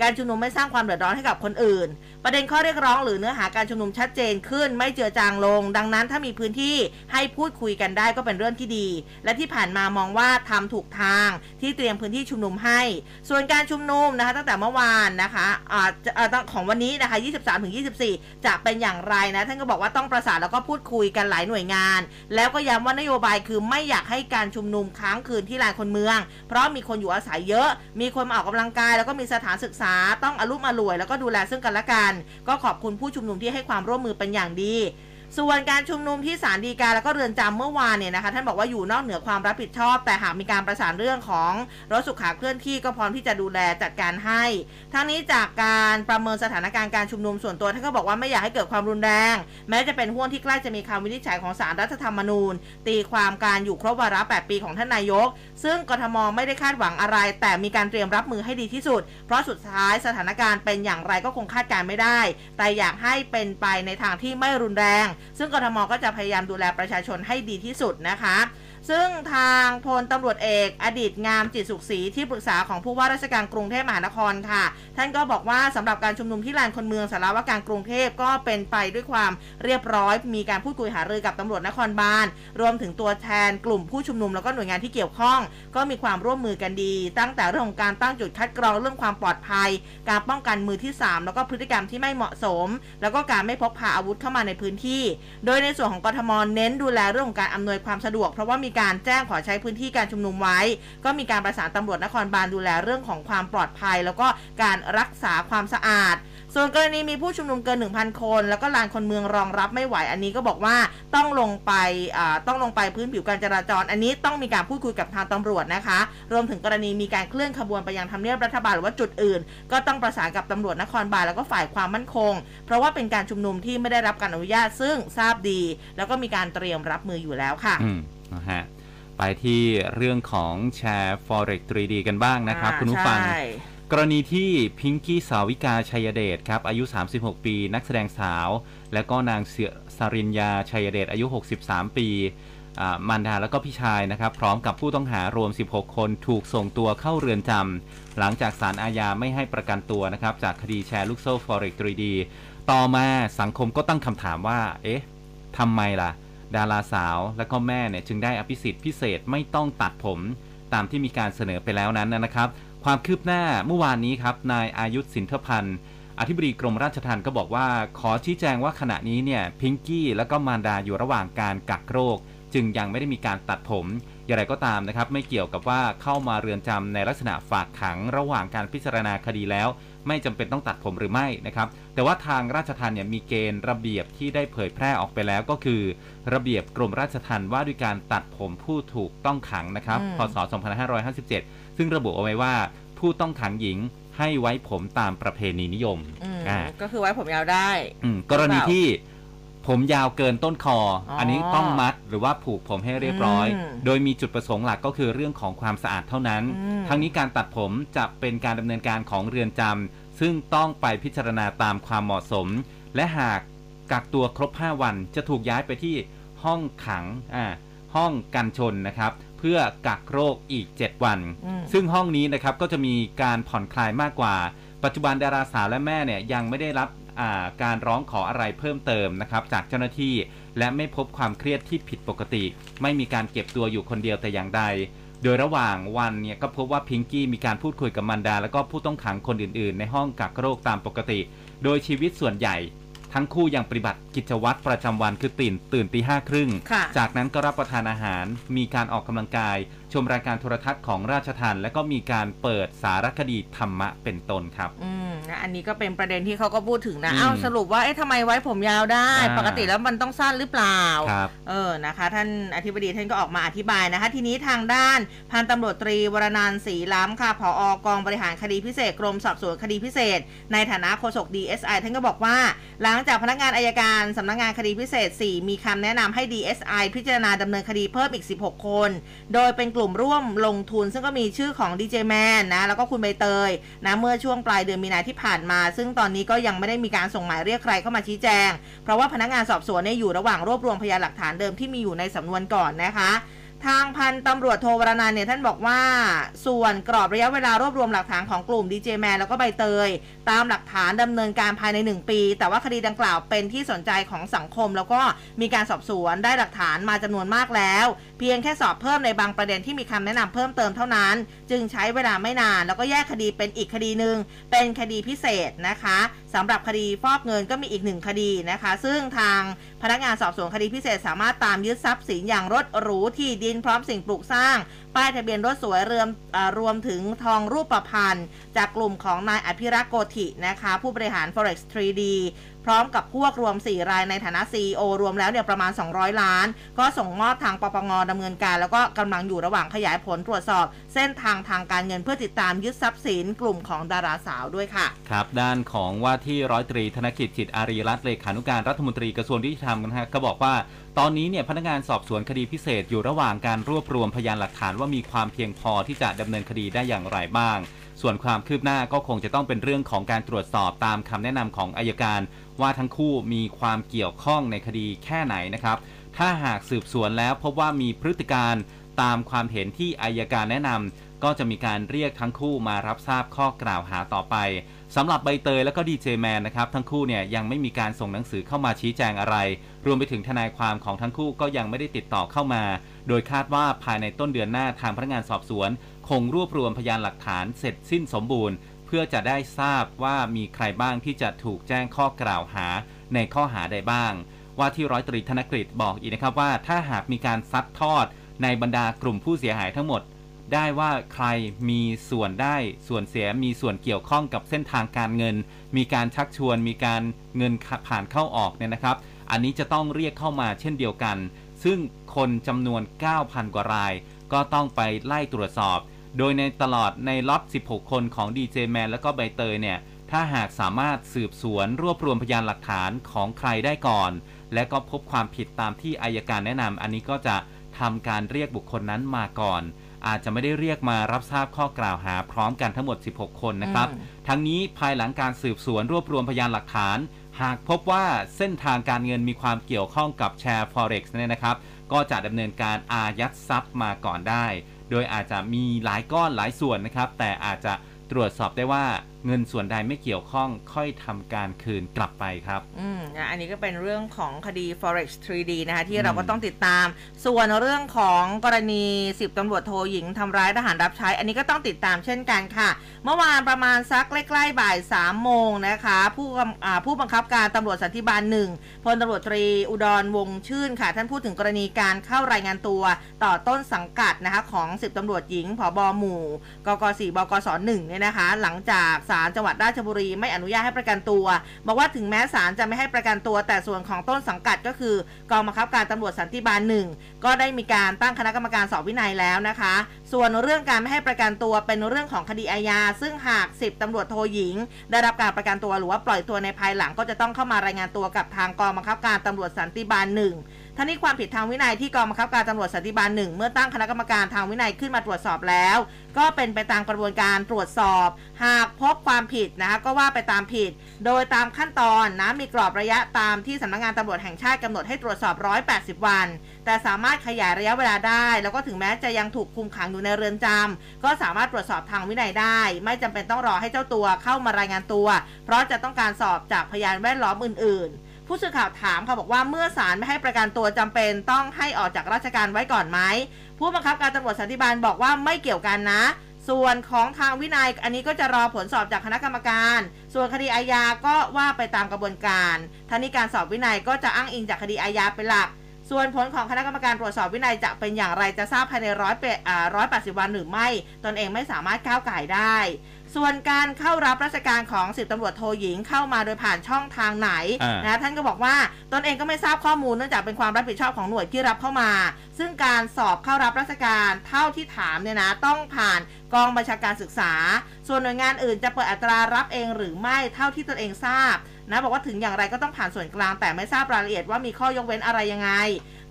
การชุมนุมไม่สร้างความเดือดร้อนให้กับคนอื่น ประเด็นข้อเรียกร้องหรือเนื้อหาการชุมนุมชัดเจนขึ้น ไม่เจือจางลง ดังนั้นถ้ามีพื้นที่ให้พูดคุยกันได้ก็เป็นเรื่องที่ดี และที่ผ่านมามองว่าทำถูกทางที่เตรียมพื้นที่ชุมนุมให้ ส่วนการชุมนุมนะคะตั้งแต่เมื่อวานนะคะอาจะของวันนี้นะคะ 23ถึง24 จะเป็นอย่างไรนะ ท่านก็บอกว่าต้องประสานแล้วก็พูดคุยกันหลายหน่วยงานแล้วก็ย้ำว่านโยบายคือไม่อยากให้การชุมนุมค้างคืนที่ลานคนเมือง เพราะมีคนอยู่อาศัยเยอะ มีคนมาออกกำลังกาย แล้วก็มีสถานศึกษาต้องอารมุ่มอร่วย แล้วก็ดูแลซึ่งกันและกัน ก็ขอบคุณผู้ชุมนุมที่ให้ความร่วมมือเป็นอย่างดี ส่วนการชุมนุมที่ศาลฎีกาแล้วก็เรือนจำเมื่อวานเนี่ยนะคะท่านบอกว่าอยู่นอกเหนือความรับผิดชอบ แต่หากมีการประสานเรื่องของรถสุขาเคลื่อนที่ก็พร้อมที่จะดูแลจัดการให้ ทั้งนี้จากการประเมินสถานการณ์การชุมนุมส่วนตัวท่านก็บอกว่าไม่อยากให้เกิดความรุนแรง แม้จะเป็นห่วงที่ใกล้จะมีคำวินิจฉัยของศาลรัฐธรรมนูญ ตีความการอยู่ครบวาระ 8 ปีของท่านนายก ซึ่งกทมไม่ได้คาดหวังอะไร แต่มีการเตรียมรับมือให้ดีที่สุด เพราะสุดท้ายสถานการณ์เป็นอย่างไรก็คงคาดการไม่ได้ แต่อยากให้เป็นไปในทางที่ไม่รุนแรงซึ่งกทมก็จะพยายามดูแลประชาชนให้ดีที่สุดนะคะ ซึ่งทางพลตำรวจเอกอดีตงามจิตสุขศรีที่ปรึกษาของผู้ว่าราชการกรุงเทพมหานครค่ะ ท่านก็บอกว่าสำหรับการชุมนุมที่ลานคนเมืองสารวัตรการกรุงเทพก็เป็นไปด้วยความเรียบร้อย มีการพูดคุยหารือกับตำรวจนครบาลรวมถึงตัวแทนกลุ่มผู้ชุมนุมแล้วก็หน่วยงานที่เกี่ยวข้อง ก็มีความร่วมมือกันดี ตั้งแต่เรื่องของการตั้งจุดคัดกรองเรื่องความปลอดภัย การป้องกันมือที่ 3 แล้วก็พฤติกรรมที่ไม่เหมาะสม แล้วก็การไม่พกพาอาวุธเข้ามาในพื้นที่ โดยในส่วนของกทมเน้นดูแลเรื่องของการอำนวยความสะดวกเพราะว่ามีการแจ้งขอใช้พื้นที่การชุมนุมไว้ ก็มีการประสานตำรวจนครบาลดูแลเรื่องของความปลอดภัย แล้วก็การรักษาความสะอาดส่วนกรณีมีผู้ชุมนุมเกิน 1,000 คน แล้วก็ลานคนเมืองรองรับไม่ไหว อันนี้ก็บอกว่าต้องลงไปต้องลงไปพื้นผิวการจราจร อันนี้ต้องมีการพูดคุยกับทางตำรวจนะคะ รวมถึงกรณีมีการเคลื่อนขบวนไปยังทำเนียบรัฐบาลหรือว่าจุดอื่น ก็ต้องประสานกับตำรวจนครบาลแล้วก็ฝ่ายความมั่นคง เพราะว่าเป็นการชุมนุมที่ไม่ได้รับการอนุญาตซึ่งทราบดี แล้วก็มีการเตรียมรับมืออยู่แล้วค่ะ นะฮะไปที่เรื่องของแชร์ forex 3D กันบ้างนะครับอ่าคุณผู้ฟังใช่กรณีที่พิงกี้สาวิกาชัยเดชครับ อายุ 36 ปี นักแสดงสาว และก็นางเสือสริญญาชัยเดชอายุ 63 ปีอ่ามารดาแล้วก็พี่ชายนะครับ พร้อมกับผู้ต้องหารวม 16 คนถูกส่งตัวเข้าเรือนจำหลังจากศาลอาญาไม่ให้ประกันตัวนะครับ จากคดีแชร์ลูกโซ่ forex 3D ต่อมาสังคมก็ตั้งคำถามว่า เอ๊ะทำไมล่ะ ดาราสาวและก็แม่เนี่ยจึงได้อภิสิทธิ์พิเศษไม่ต้องตัดผมตามที่มีการเสนอไปแล้วนั้นนะครับ ความคืบหน้าเมื่อวานนี้ครับนายอายุธสินทพันธ์อธิบดีกรมราชทัณฑ์ก็บอกว่าขอชี้แจงว่าขณะนี้เนี่ยพิงกี้และก็มารดาอยู่ระหว่างการกักโรค จึงยังไม่ได้มีการตัดผม อย่างไรก็ตามนะครับ ไม่เกี่ยวกับว่าเข้ามาเรือนจำในลักษณะฝากขังระหว่างการพิจารณาคดีแล้ว ไม่จำเป็นต้องตัดผมหรือไม่นะครับ แต่ว่าทางราชทัณฑ์เนี่ยมีเกณฑ์ระเบียบที่ได้เผยแพร่ออกไปแล้วก็คือ ระเบียบกรมราชทัณฑ์ว่าด้วยการตัดผมผู้ถูกต้องขังนะครับอืมพศ 2557 ซึ่งระบุเอาไว้ว่าผู้ต้องขังหญิงให้ไว้ผมตามประเพณีนิยมอืมอ่าก็คือไว้ผมยาวได้อืมกรณีที่ ผมยาวเกินต้นคออออันนี้ต้องมัดหรือว่าผูกผมให้เรียบร้อยอืมโดยมีจุดประสงค์หลักก็คือเรื่องของความสะอาดเท่านั้นอืมทั้งนี้การตัดผมจะเป็นการดำเนินการของเรือนจำซึ่งต้องไปพิจารณาตามความเหมาะสม และหากกักตัวครบ 5 วันจะถูกย้ายไปที่ห้องขังอ่าห้องกันชนนะครับ เพื่อกักโรคอีก 7 วันอืมซึ่งห้องนี้นะครับก็จะมีการผ่อนคลายมากกว่า ปัจจุบันดาราสาวและแม่เนี่ยยังไม่ได้รับอ่า การร้องขออะไรเพิ่มเติมนะครับจากเจ้าหน้าที่ และไม่พบความเครียดที่ผิดปกติ ไม่มีการเก็บตัวอยู่คนเดียวแต่อย่างใด โดยระหว่างวันเนี่ยก็พบว่าพิงกี้มีการพูดคุยกับมันดา แล้วก็ผู้ต้องขังคนอื่นๆ ในห้องกักโรคตามปกติ โดยชีวิตส่วนใหญ่ทั้งคู่ยังปฏิบัติกิจวัตรประจำวันคือตื่นตื่นตีห้าครึ่งค่ะจากนั้นก็รับประทานอาหาร มีการออกกำลังกาย ชมรายการโทรทัศน์ของราชทันและก็มีการเปิดสารคดีธรรมะเป็นต้นครับ อืมนะอันนี้ก็เป็นประเด็นที่เขาก็พูดถึงนะ อืมเอ้าสรุปว่าเอ๊ะทำไมไว้ผมยาวได้ อ่า ปกติแล้วมันต้องสั้นหรือเปล่า ครับ เออ นะคะ ท่านอธิบดีท่านก็ออกมาอธิบายนะคะ ทีนี้ทางด้านพันตำรวจตรีวรนันท์ศรีล้ำค่ะผอกองบริหารคดีพิเศษกรมสอบสวนคดีพิเศษ ในฐานะโฆษก DSI ท่านก็บอกว่า หลังจากพนักงานอายการสำนักงานคดีพิเศษ 4 มีคำแนะนำให้ DSI พิจารณาดำเนินคดีเพิ่มอีก 16 คน โดยเป็นกลุ่มร่วมลงทุน ซึ่งก็มีชื่อของดีเจแมนนะ แล้วก็คุณใบเตยนะเมื่อช่วงปลายเดือนมีนาที่ผ่านมา ซึ่งตอนนี้ก็ยังไม่ได้มีการส่งหมายเรียกใครเข้ามาชี้แจง เพราะว่าพนักงานสอบสวนเนี่ยอยู่ระหว่างรวบรวมพยานหลักฐานเดิมที่มีอยู่ในสำนวนก่อนนะคะ ทางพันตำรวจโทวรนันเนี่ยท่านบอกว่า ส่วนกรอบระยะเวลารวบรวมหลักฐานของกลุ่มดีเจแมนแล้วก็ใบเตย ตามหลักฐานดำเนินการภายใน 1 ปี แต่ว่าคดีดังกล่าวเป็นที่สนใจของสังคม แล้วก็มีการสอบสวนได้หลักฐานมาจำนวนมากแล้ว เพียงแค่สอบเพิ่มในบางประเด็นที่มีคำแนะนำเพิ่มเติมเท่านั้น จึงใช้เวลาไม่นาน แล้วก็แยกคดีเป็นอีกคดีหนึ่งเป็นคดีพิเศษนะคะสำหรับคดีฟอกเงินก็มีอีกหนึ่งคดีนะคะ ซึ่งทางพนักงานสอบสวนคดีพิเศษ สามารถตามยึดทรัพย์สินอย่างรถหรูที่ดินพร้อมสิ่งปลูกสร้าง ป้ายทะเบียนรถสวยเรือมรวมถึงทองรูปประพันธ์ จากกลุ่มของนายอภิรักษ์โกธินะคะ ผู้บริหาร Forex 3D พร้อมกับพวกรวม 4 รายในฐานะ CEO รวมแล้วเนี่ยประมาณ 200 ล้าน ก็ส่งมอบทางปปงดำเนินการ แล้วก็กำลังอยู่ระหว่างขยายผลตรวจสอบ เส้นทางทางการเงินเพื่อติดตามยึดทรัพย์สินกลุ่มของดาราสาวด้วยค่ะ ครับ ด้านของว่าที่ร้อยตรีธนกิจจิตอารีรัตน์เลขานุการรัฐมนตรีกระทรวงยุติธรรมนะฮะก็บอกว่าตอนนี้เนี่ยพนักงานสอบสวนคดีพิเศษอยู่ระหว่างการรวบรวมพยานหลักฐานว่ามีความเพียงพอที่จะดำเนินคดีได้อย่างไรบ้าง ส่วนความคืบหน้าก็คงจะต้องเป็นเรื่องของการตรวจสอบตามคำแนะนำของอายการ ว่าทั้งคู่มีความเกี่ยวข้องในคดีแค่ไหนนะครับ ถ้าหากสืบสวนแล้วพบว่ามีพฤติการตามความเห็นที่อายการแนะนำก็จะมีการเรียกทั้งคู่มารับทราบข้อกล่าวหาต่อไปสำหรับใบเตยและก็ดีเจแมนนะครับทั้งคู่เนี่ยยังไม่มีการส่งหนังสือเข้ามาชี้แจงอะไร รวมไปถึงทนายความของทั้งคู่ก็ยังไม่ได้ติดต่อเข้ามา โดยคาดว่าภายในต้นเดือนหน้าทางพนักงานสอบสวน คงรวบรวมพยานหลักฐานเสร็จสิ้นสมบูรณ์ เพื่อจะได้ทราบว่ามีใครบ้างที่จะถูกแจ้งข้อกล่าวหาในข้อหาใดบ้าง ว่าที่ร้อยตรีธนกฤษบอกอีกนะครับว่าถ้าหากมีการซัดทอดในบรรดากลุ่มผู้เสียหายทั้งหมด ได้ว่าใครมีส่วนได้ส่วนเสียมีส่วนเกี่ยวข้องกับเส้นทางการเงิน มีการชักชวน มีการเงินผ่านเข้าออกเนี่ยนะครับ อันนี้จะต้องเรียกเข้ามาเช่นเดียวกัน ซึ่งคนจำนวน 9,000 กว่าราย ก็ต้องไปไล่ตรวจสอบ โดยในตลอดในล็อต 16 คนของดีเจแมนและก็ใบเตยเนี่ย ถ้าหากสามารถสืบสวนรวบรวมพยานหลักฐานของใครได้ก่อน และก็พบความผิดตามที่อายการแนะนำอันนี้ก็จะทำการเรียกบุคคลนั้นมาก่อน อาจจะไม่ได้เรียกมารับทราบข้อกล่าวหาพร้อมกันทั้งหมด 16 คนนะครับอืมทั้งนี้ภายหลังการสืบสวนรวบรวมพยานหลักฐาน หากพบว่าเส้นทางการเงินมีความเกี่ยวข้องกับแชร์ Forex เนี่ยนะครับ ก็จะดำเนินการอายัดทรัพย์มาก่อนได้ โดยอาจจะมีหลายก้อนหลายส่วนนะครับ แต่อาจจะตรวจสอบได้ว่า เงินส่วนใดไม่เกี่ยวข้องค่อยทำการคืนกลับไปครับ อืมนะอันนี้ก็เป็นเรื่องของคดี forex 3D นะคะที่อืมเราก็ต้องติดตาม ส่วนเรื่องของกรณีสิบตำรวจโทหญิงทำร้ายทหารรับใช้ อันนี้ก็ต้องติดตามเช่นกันค่ะ เมื่อวานประมาณสักใกล้ๆบ่าย3ามโมงนะคะ ผู้กำอ่าผู้บังคับการตำรวจสันติบาลหนึ่งพลตำรวจตรีอุดรวงศ์ชื่นค่ะ ท่านพูดถึงกรณีการเข้ารายงานตัวต่อต้นสังกัดนะคะของสิบตำรวจหญิงผบหมู่กก4บกสหนึ่งเนี่ยนะคะ หลังจากศาลจังหวัดราชบุรีไม่อนุญาตให้ประกันตัว บอกว่าถึงแม้ศาลจะไม่ให้ประกันตัว แต่ส่วนของต้นสังกัดก็คือกองบังคับการตำรวจสันติบาลหนึ่งก็ได้มีการตั้งคณะกรรมการสอบวินัยแล้วนะคะ ส่วนเรื่องการไม่ให้ประกันตัวเป็นเรื่องของคดีอาญาซึ่งหาก10ตำรวจโทหญิง ได้รับการประกันตัวหรือว่าปล่อยตัวในภายหลังก็จะต้องเข้ามารายงานตัวกับทางกองบังคับการตำรวจสันติบาลหนึ่ง ทั้งนี้ความผิดทางวินัยที่กองบังคับการตำรวจสันติบาลหนึ่งเมื่อตั้งคณะกรรมการทางวินัยขึ้นมาตรวจสอบแล้ว ก็เป็นไปตามกระบวนการตรวจสอบ หากพบความผิดนะคะก็ว่าไปตามผิด โดยตามขั้นตอนนะมีกรอบระยะตามที่สำนักงานตำรวจแห่งชาติกำหนดให้ตรวจสอบ 180 วัน แต่สามารถขยายระยะเวลาได้ แล้วก็ถึงแม้จะยังถูกคุมขังอยู่ในเรือนจำก็สามารถตรวจสอบทางวินัยได้ ไม่จำเป็นต้องรอให้เจ้าตัวเข้ามารายงานตัว เพราะจะต้องการสอบจากพยานแวดล้อมอื่น ๆ ผู้สื่อข่าวถามค่ะบอกว่าเมื่อศาลไม่ให้ประกันตัวจำเป็น ต้องให้ออกจากราชการไว้ก่อนไหมผู้บังคับการตำรวจสันติบาลบอกว่าไม่เกี่ยวกันนะ ส่วนของทางวินัยอันนี้ก็จะรอผลสอบจากคณะกรรมการ ส่วนคดีอาญาก็ว่าไปตามกระบวนการท่านี้การสอบวินัยก็จะอ้างอิงจากคดีอาญาเป็นหลัก ส่วนผลของคณะกรรมการตรวจสอบวินัยจะเป็นอย่างไรจะทราบภายในร้อยแปดสิบวันหรือไม่ ตนเองไม่สามารถก้าวไก่ได้ ส่วนการเข้ารับราชการของสิบตำรวจโทหญิงเข้ามาโดยผ่านช่องทางไหนอ่านนะท่านก็บอกว่าตนเองก็ไม่ทราบข้อมูลเนื่องจากเป็นความรับผิดชอบของหน่วยที่รับเข้ามา ซึ่งการสอบเข้ารับราชการเท่าที่ถามเนี่ยนะต้องผ่านกองบัญชาการศึกษา ส่วนหน่วยงานอื่นจะเปิดอัตรารับเองหรือไม่เท่าที่ตนเองทราบนะบอกว่าถึงอย่างไรก็ต้องผ่านส่วนกลางแต่ไม่ทราบรายละเอียดว่ามีข้อยกเว้นอะไรยังไง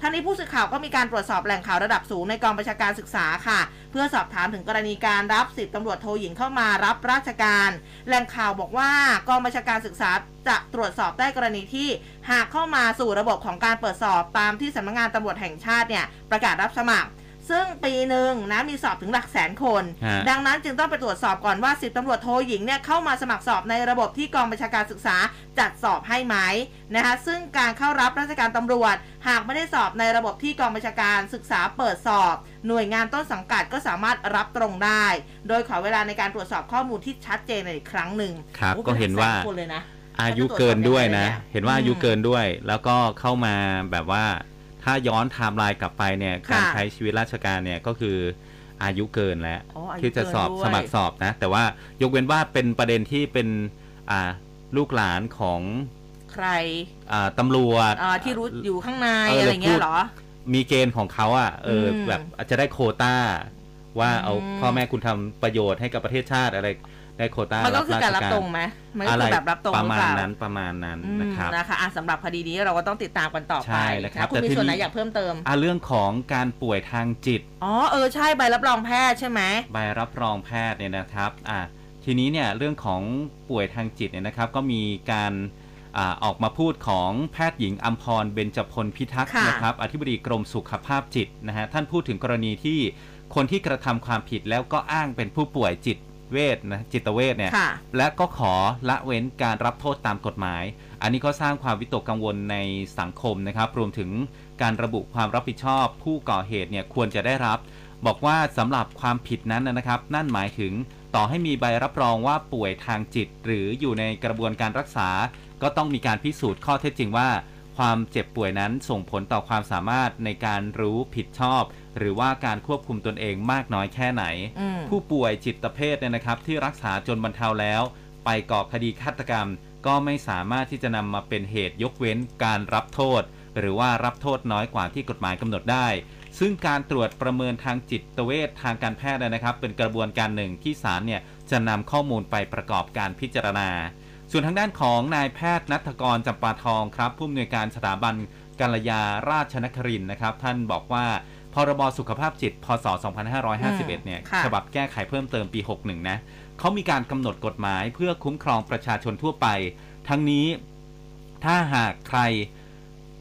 ท่านนี้ผู้สื่อข่าวก็มีการตรวจสอบแหล่งข่าวระดับสูงในกองประชาการศึกษาค่ะ เพื่อสอบถามถึงกรณีการรับสิบตำรวจโทหญิงเข้ามารับราชการ แหล่งข่าวบอกว่ากองประชาการศึกษาจะตรวจสอบได้กรณีที่หากเข้ามาสู่ระบบของการเปิดสอบตามที่สำนักงานตำรวจแห่งชาติเนี่ยประกาศรับสมัคร ซึ่งปีหนึ่งนะมีสอบถึงหลักแสนคน ฮะ ดังนั้นจึงต้องไปตรวจสอบก่อนว่าสิบตำรวจโทหญิงเนี่ยเข้ามาสมัครสอบในระบบที่กองบัญชาการศึกษาจัดสอบให้ไหมนะคะซึ่งการเข้ารับราชการตำรวจ หากไม่ได้สอบในระบบที่กองบัญชาการศึกษาเปิดสอบ หน่วยงานต้นสังกัดก็สามารถรับตรงได้ โดยขอเวลาในการตรวจสอบข้อมูลที่ชัดเจนอีกครั้งหนึ่งครับโอ้ก็เห็นว่า เป็นแสนคนเลยนะ อายุเกินด้วยนะแล้วจะตรวจสอบยังไงเนี่ยเห็นว่าอายุอืมเกินด้วย แล้วก็เข้ามาแบบว่า ถ้าย้อนไทม์ไลน์กลับไปเนี่ยค่ะการใช้ชีวิตราชการเนี่ยก็คืออายุเกินแล้วอ๋ออายุที่จะสอบเกินด้วยสมัครสอบนะ แต่ว่ายกเว้นว่าเป็นประเด็นที่เป็นอ่าลูกหลานของใครอ่าตำรวจอ่าที่รู้อยู่ข้างในเออออะไรเงี้พูยดเหรอ มีเกณฑ์ของเขาอะเอออมแบบอาจจะได้โควต้า ว่าเอาอืมพ่อแม่คุณทำประโยชน์ให้กับประเทศชาติอะไร ได้โควต้ามันก็คือการรับชตรงไหมมันก็อะไรคือแบบรับตรงประหรือมาเปณล่านั้นประมาณนั้นอืมนะครับนะคะอะสำหรับคดีนี้เราก็ต้องติดตามกันต่อใช่ไปนะครับคุณแต่มีทีส่วนไหนนี้อยากเพิ่มเติมอะเรื่องของการป่วยทางจิตอ๋อเออใช่ใบรับรองแพทย์ใช่ไหมใบรับรองแพทย์เนี่ยนะครับอะทีนี้เนี่ยเรื่องของป่วยทางจิตเนี่ยนะครับ ก็มีการอ่าออกมาพูดของแพทย์หญิงอัมพรเบญจพลพิทักษ์ค่ะนะครับอธิบดีกรมสุขภาพจิตนะฮะท่านพูดถึงกรณีที่คนที่กระทำความผิดแล้วก็อ้างเป็นผู้ป่วยจิต เวชนะจิตเวชเนี่ยค่ะและก็ขอละเว้นการรับโทษตามกฎหมาย อันนี้ก็สร้างความวิตกกังวลในสังคมนะครับ รวมถึงการระบุความรับผิดชอบ ผู้ก่อเหตุเนี่ยควรจะได้รับ บอกว่าสำหรับความผิดนั้นนะครับ นั่นหมายถึงต่อให้มีใบรับรองว่าป่วยทางจิต หรืออยู่ในกระบวนการรักษา ก็ต้องมีการพิสูจน์ข้อเท็จจริงว่า ความเจ็บป่วยนั้นส่งผลต่อความสามารถในการรู้ผิดชอบ หรือว่าการควบคุมตนเองมากน้อยแค่ไหนอืมผู้ป่วยจิตเภทเนี่ยนะครับ ที่รักษาจนบรรเทาแล้ว ไปก่อคดีฆาตกรรม ก็ไม่สามารถที่จะนำมาเป็นเหตุยกเว้นการรับโทษ หรือว่ารับโทษน้อยกว่าที่กฎหมายกำหนดได้ ซึ่งการตรวจประเมินทางจิตเวชทางการแพทย์นะครับ เป็นกระบวนการหนึ่งที่ศาลเนี่ยจะนำข้อมูลไปประกอบการพิจารณา ส่วนทางด้านของนายแพทย์นัทกรจำปาทองครับผู้อำนวยการสถาบันกัลยาราชนครินทร์นะครับ ท่านบอกว่าพรบสุขภาพจิต พศ 2551 เนี่ยค่ะฉบับแก้ไขเพิ่มเติมปี 61 นะเขามีการกำหนดกฎหมายเพื่อคุ้มครองประชาชนทั่วไป ทั้งนี้ถ้าหากใคร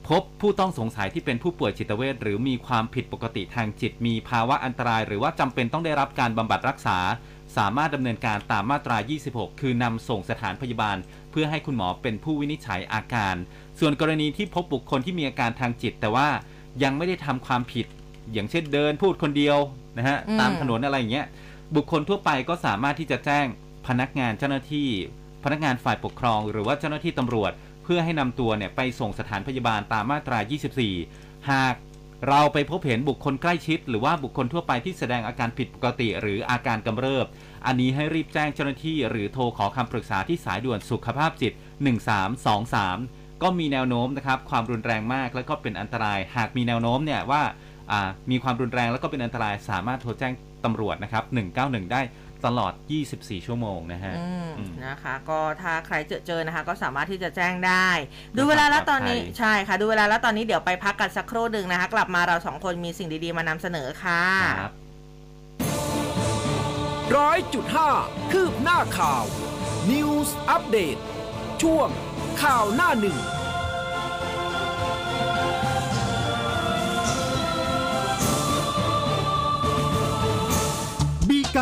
พบผู้ต้องสงสัยที่เป็นผู้ป่วยจิตเวชหรือมีความผิดปกติทางจิต มีภาวะอันตราย หรือว่าจำเป็นต้องได้รับการบำบัดรักษา สามารถดำเนินการตามมาตรา 26 คือนำส่งสถานพยาบาล เพื่อให้คุณหมอเป็นผู้วินิจฉัยอาการ ส่วนกรณีที่พบบุคคลที่มีอาการทางจิต แต่ว่ายังไม่ได้ทำความผิด อย่างเช่นเดินพูดคนเดียวนะฮะอืมตามถนนอะไรอย่างเงี้ยบุคคลทั่วไปก็สามารถที่จะแจ้งพนักงานเจ้าหน้าที่ พนักงานฝ่ายปกครอง หรือว่าเจ้าหน้าที่ตำรวจ เพื่อให้นำตัวเนี่ยไปส่งสถานพยาบาลตามมาตรา 24 หาก เราไปพบเห็นบุคคลใกล้ชิด หรือว่าบุคคลทั่วไปที่แสดงอาการผิดปกติ หรืออาการกำเริบ อันนี้ให้รีบแจ้งเจ้าหน้าที่ หรือโทรขอคำปรึกษาที่สายด่วนสุขภาพจิต 1323 ก็มีแนวโน้มนะครับความรุนแรงมากแล้วก็เป็นอันตราย หากมีแนวโน้มเนี่ยว่ามีความรุนแรงแล้วก็เป็นอันตรายสามารถโทรแจ้งตำรวจนะครับ191 ได้ ตลอด 24 ชั่วโมงนะฮะอืมอืมนะคะ ก็ถ้าใครเจอเจอนะคะ ก็สามารถที่จะแจ้งได้เพื่ดูอเวลาแล้วความตอนนี้ปลอดภัยใช่ค่ะ ดูเวลาแล้วตอนนี้เดี๋ยวไปพักกันสักครู่หนึ่งนะคะ กลับมาเราสองคนมีสิ่งดีๆมานำเสนอค่ะครับร้อยจุดห้าคืบหน้าข่าว News อัปเดตช่วงข่าวหน้าหนึ่ง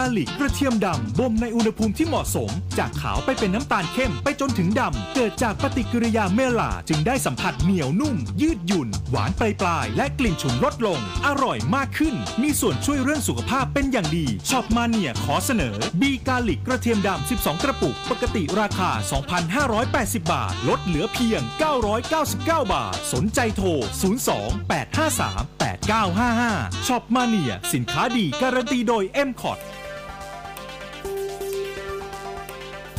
าลิกกระเทียมดำบ่มในอุณหภูมิที่เหมาะสม จากขาวไปเป็นน้ำตาลเข้มไปจนถึงดำ เกิดจากปฏิกิริยาเมลาจึงได้สัมผัสเหนียวนุ่ม ยืดหยุ่น หวานปลายปลายและกลิ่นฉุนลดลง อร่อยมากขึ้น มีส่วนช่วยเรื่องสุขภาพเป็นอย่างดีช็อปมาเนียขอเสนอ บีกาลิกกระเทียมดำ 12 กระปุก ปกติราคา 2,580 บาท ลดเหลือเพียง 999 บาท สนใจโทร 02 853 8955ช็อปมาเนียสินค้าดีการันตีโดย m c o t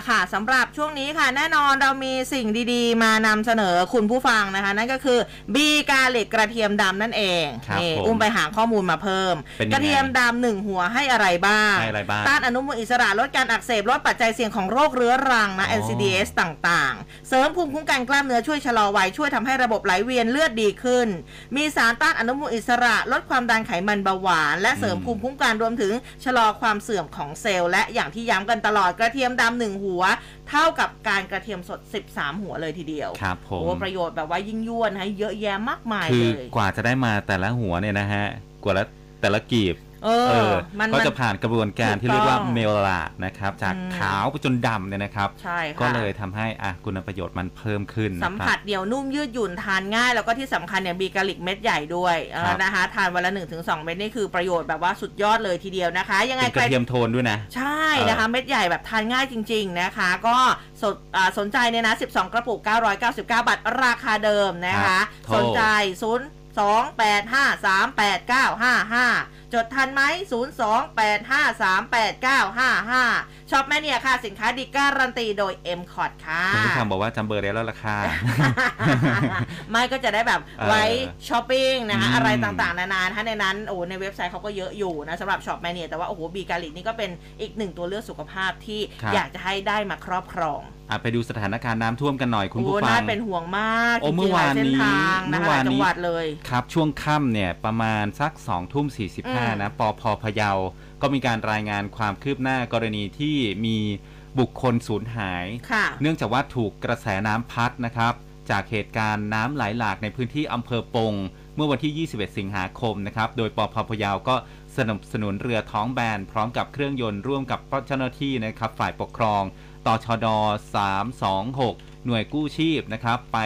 ละค่ะสำหรับช่วงนี้ค่ะ แน่นอนเรามีสิ่งดีๆ มานำเสนอคุณผู้ฟังนะคะ นั่นก็คือบีกาเล็กกระเทียมดำนั่นเองครับนี่ผมอุ้มไปหาข้อมูลมาเพิ่ม เป็นยังไง กระเทียมดำหนึ่งหัวให้อะไรบ้าง ให้อะไรบ้าง ต้านอนุมูลอิสระลดการอักเสบลดปัจจัยเสี่ยงของโรคเรื้อรังนะ อ๋อ NCDs ต่างๆ เสริมภูมิคุ้มกันกล้ามเนื้อช่วยชะลอวัยช่วยทำให้ระบบไหลเวียนเลือดดีขึ้น มีสารต้านอนุมูลอิสระลดความดันไขมันเบาหวาน และเสริมภูมิคุ้มกันรวมถึงชะลอความเสื่อมของเซลล์และอย่างที่ย้ำกันตลอดกระเทียมดำหนึ่งหัวเท่ากับการกระเทียมสด 13 หัวเลยทีเดียวครับผมโอ้ประโยชน์แบบว่ายิ่งยวดนะเยอะแยะมากมายคือเลย กว่าจะได้มาแต่ละหัวเนี่ยนะฮะ กว่าละแต่ละกีบ เอเอออมันก็มันจะผ่านกระบวนการถูกที่เรียกว่าต้องเมลาดนะครับ จากอืมขาวไปจนดำเนี่ยนะครับใช่ค่ะก็เลยทำให้อะคุณประโยชน์มันเพิ่มขึ้นนะสัมคผัรัสบเดี่ยวนุ่มยืดหยุ่นทานง่าย แล้วก็ที่สำคัญเนี่ยบีกาลิกเม็ดใหญ่ด้วยเออครับนะคะทานวันละ1-2เม็ดนี่คือประโยชน์แบบว่าสุดยอดเลยทีเดียวนะคะ ยังไงเป็นกใครระเทียมโทนด้วยนะ ใช่นะคะเม็ดใหญ่แบบทานง่ายจริง ๆนะคะ ก็สนอ่าสนใจเนี่ยนะ 12 กระปุก 999 บาทราคาเดิมนะคะครับโทรสนใจ 0 2 8 5 3 8 9 5 5 จดทันไหม 0 2 8 5 3 8 9 5 5ช็อปแม่เนี่ยค่ะ สินค้าดีการันตีโดย m c o t ค่ะคุณผู้ฟังบอกว่าจำเบอร์ได้แล้วราคา ไม่ก็จะได้แบบเออไว้ช้อปปิ้งนะคะอืมอะไรต่างๆ นานาถ้าในนั้นโอ้ในเว็บไซต์เขาก็เยอะอยู่นะสำหรับช็อปแมเนียแต่ว่า โอ้โห บีการิกนี่ก็เป็นอีกหนึ่งตัวเลือกสุขภาพที่ครับอยากจะให้ได้มาครอบครองอะไปดูสถานการณ์น้ำท่วมกันหน่อยคุณผู้โอ้ฟัน่างเป็นห่วงมากโอ้จริงๆเมื่อวานหลยเส้นนี้ทางนะเมื่คะอหวาลานยจันี้งหวัดเลยครับช่วงค่ำเนี่ยประมาณสัก2องทุ่มสี่สิบห้าอืมนะปพพะเยา ก็มีการรายงานความคืบหน้ากรณีที่มีบุคคลสูญหายค่ะเนื่องจากว่าถูกกระแสน้ำพัดนะครับ จากเหตุการณ์น้ำไหลหลากในพื้นที่อำเภอปง เมื่อวันที่ 21 สิงหาคมนะครับ โดยปพพยาวก็สนับสนุนเรือท้องแบน พร้อมกับเครื่องยนต์ร่วมกับเจ้าหน้าที่นะครับฝ่ายปกครองตชด 326 หน่วยกู้ชีพนะครับ ไป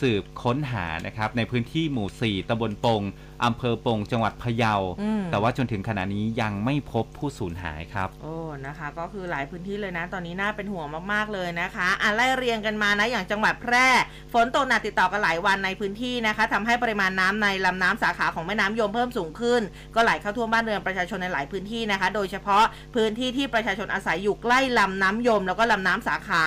สืบค้นหานะครับในพื้นที่หมู่ 4ตำบลปง อำเภอปงจังหวัดพะเยาอืมแต่ว่าจนถึงขณะนี้ยังไม่พบผู้สูญหายครับ โอ้ นะคะ ก็คือหลายพื้นที่เลยนะ ตอนนี้น่าเป็นห่วงมากๆเลยนะคะอะไล่เรียงกันมานะ อย่างจังหวัดแพร่ ฝนตกหนักติดต่อกันหลายวันในพื้นที่นะคะทำให้ปริมาณน้ำในลำน้ำสาขาของแม่น้ำยมเพิ่มสูงขึ้น ก็ไหลเข้าท่วมบ้านเรือนประชาชนในหลายพื้นที่นะคะ โดยเฉพาะพื้นที่ที่ประชาชนอาศัยอยู่ใกล้ลำน้ำยม แล้วก็ลำน้ำสาขา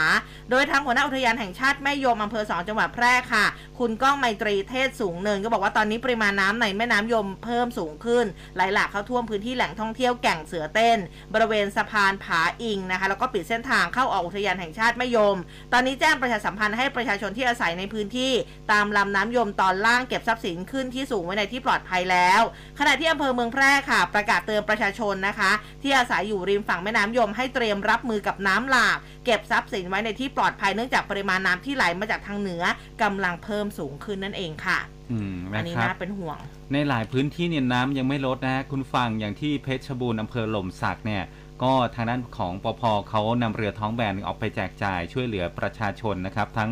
โดยทางหัวหน้าอุทยานแห่งชาติแม่ยมอำเภอสองจังหวัดแพร่ค่ะ คุณก้องไมตรีเทศสูงเนินก็บอกว่าตอนนี้ปริมาณน้ำในแม่น้ำยมเพิ่มสูงขึ้น ไหลหลากเข้าท่วมพื้นที่แหล่งท่องเที่ยวแก่งเสือเต้น บริเวณสะพานผาอิงนะคะแล้วก็ปิดเส้นทางเข้าออกอุทยานแห่งชาติแม่ยม ตอนนี้แจ้งประชาสัมพันธ์ให้ประชาชนที่อาศัยในพื้นที่ ตามลำน้ำยมตอนล่างเก็บทรัพย์สินขึ้นที่สูงไว้ในที่ปลอดภัยแล้ว ขณะที่อำเภอเมืองแพร่ค่ะ ประกาศเตือนประชาชนนะคะ ที่อาศัยอยู่ริมฝั่งแม่น้ำยม ให้เตรียมรับมือกับน้ำหลากเก็บทรัพย์สินไว้ในที่ปลอดภัยเนื่องจากปริมาณน้ำที่ไหลมาจากทางเหนือกำลังเพิ่มสูงขึ้นนั่นเองค่ะอืมอันะนนี้ครับน่าเป็นห่วง ในหลายพื้นที่เนี่ยน้ำยังไม่ลดนะฮะคุณฟังอย่างที่เพชรบูรณ์อำเภอหล่มสักเนี่ยก็ทางด้านของปพเขานำเรือท้องแบนออกไปแจกจ่ายช่วยเหลือประชาชนนะครับ ทั้ง